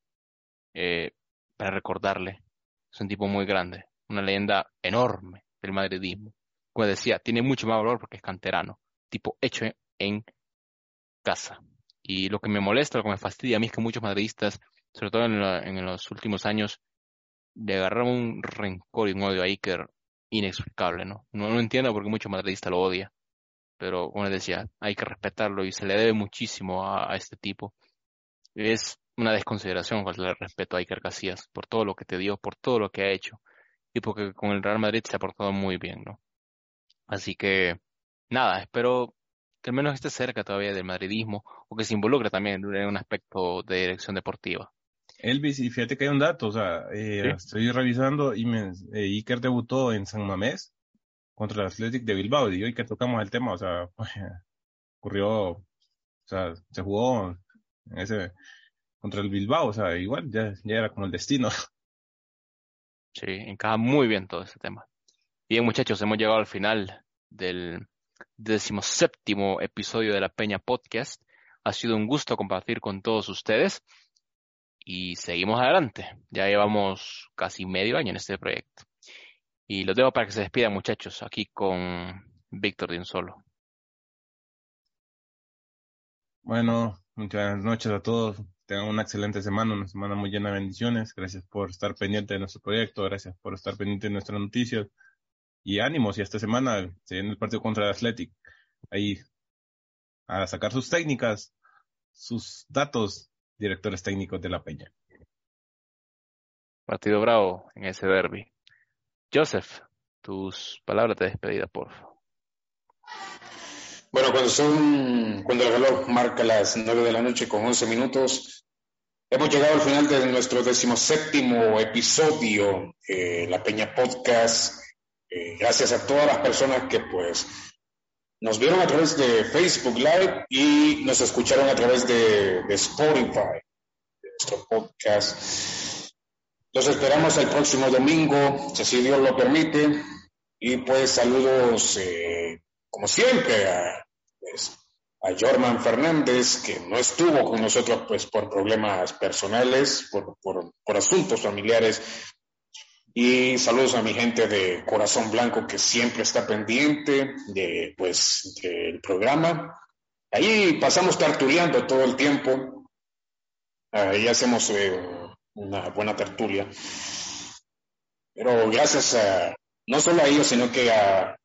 eh, para recordarle. Es un tipo muy grande, una leyenda enorme del madridismo. Como decía, tiene mucho más valor porque es canterano, tipo hecho en casa. Y lo que me molesta, lo que me fastidia a mí es que muchos madridistas, sobre todo en, en los últimos años, le agarraba un rencor y un odio a Iker inexplicable, ¿no? No, no entiendo por qué mucho madridista lo odia. pero como les decía, hay que respetarlo y se le debe muchísimo a, este tipo. Es una desconsideración falta el respeto a Iker Casillas por todo lo que te dio, por todo lo que ha hecho y porque con el Real Madrid se ha portado muy bien, ¿no? Así que, nada, espero que al menos esté cerca todavía del madridismo o que se involucre también en un aspecto de dirección deportiva. Elvis, y fíjate que hay un dato, o sea, eh, estoy revisando y me, eh, Iker debutó en San Mamés contra el Athletic de Bilbao y hoy que tocamos el tema, o sea, ocurrió, o sea, se jugó ese contra el Bilbao, o sea, igual ya, ya era como el destino. Sí, encaja muy bien todo ese tema. Bien, muchachos, hemos llegado al final del decimoséptimo episodio de la Peña Podcast. Ha sido un gusto compartir con todos ustedes y seguimos adelante. Ya llevamos casi medio año en este proyecto. Y los dejo para que se despidan, muchachos, aquí con Víctor de solo. Bueno, muchas noches a todos. Tengan una excelente semana, una semana muy llena de bendiciones. Gracias por estar pendiente de nuestro proyecto, gracias por estar pendiente de nuestras noticias. Y ánimos, y esta semana se viene el partido contra el Athletic. Ahí, a sacar sus técnicas, sus datos, directores técnicos de la Peña. Partido bravo en ese derby. Joseph, tus palabras de despedida, por favor. Bueno, cuando son, cuando el reloj marca las nueve de la noche con once minutos, hemos llegado al final de nuestro decimoséptimo episodio de La Peña Podcast. Eh, gracias a todas las personas que pues nos vieron a través de Facebook Live y nos escucharon a través de, Spotify, de nuestro podcast. Los esperamos el próximo domingo, si Dios lo permite. Y pues saludos, eh, como siempre, a, pues, a Jorman Fernández, que no estuvo con nosotros pues por problemas personales, por, por, asuntos familiares. Y saludos a mi gente de Corazón Blanco que siempre está pendiente de pues del programa. Ahí pasamos tertuliando todo el tiempo. Ahí hacemos eh, una buena tertulia. Pero gracias a, no solo a ellos, sino que a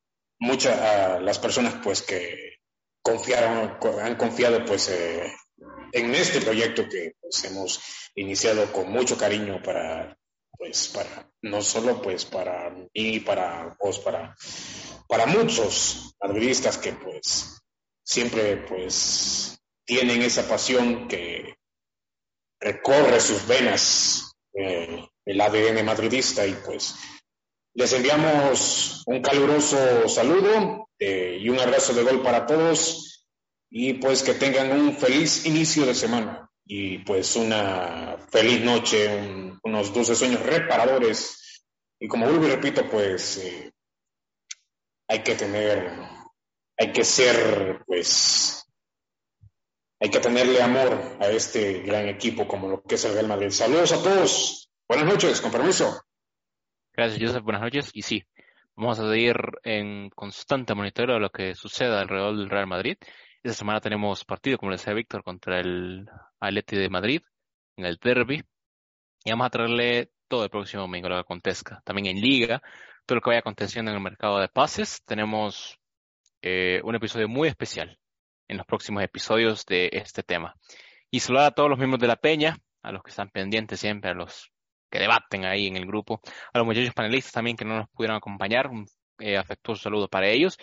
muchas, a las personas pues que confiaron, han confiado pues eh, en este proyecto que pues, hemos iniciado con mucho cariño para pues para no solo pues para mí para vos para para muchos madridistas que pues siempre pues tienen esa pasión que recorre sus venas eh, el ADN madridista y pues les enviamos un caluroso saludo eh, y un abrazo de gol para todos y pues que tengan un feliz inicio de semana y pues una feliz noche, unos dulces sueños reparadores y como vuelvo y repito pues eh, hay que tener, hay que ser pues hay que tenerle amor a este gran equipo como lo que es el Real Madrid. Saludos a todos. Buenas noches, con permiso. Gracias, Joseph. Buenas noches. Y sí, vamos a seguir en constante monitoreo de lo que suceda alrededor del Real Madrid. Esta semana tenemos partido, como le decía Víctor, contra el Atleti de Madrid en el Derby. Y vamos a traerle todo el próximo domingo lo que acontezca. También en Liga, todo lo que vaya aconteciendo en el mercado de pases. Tenemos eh, un episodio muy especial en los próximos episodios de este tema. Y saludar a todos los miembros de la Peña, a los que están pendientes siempre, a los que debaten ahí en el grupo, a los muchachos panelistas también que no nos pudieron acompañar, un eh, afectuoso saludo para ellos.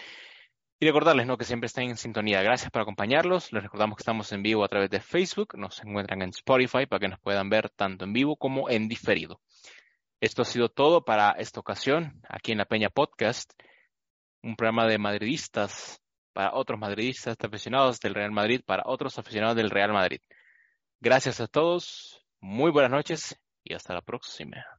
Y recordarles ¿no? que siempre estén en sintonía. Gracias por acompañarlos. Les recordamos que estamos en vivo a través de Facebook. Nos encuentran en Spotify para que nos puedan ver tanto en vivo como en diferido. Esto ha sido todo para esta ocasión aquí en la Peña Podcast, un programa de madridistas para otros madridistas aficionados del Real Madrid, para otros aficionados del Real Madrid. Gracias a todos, muy buenas noches y hasta la próxima.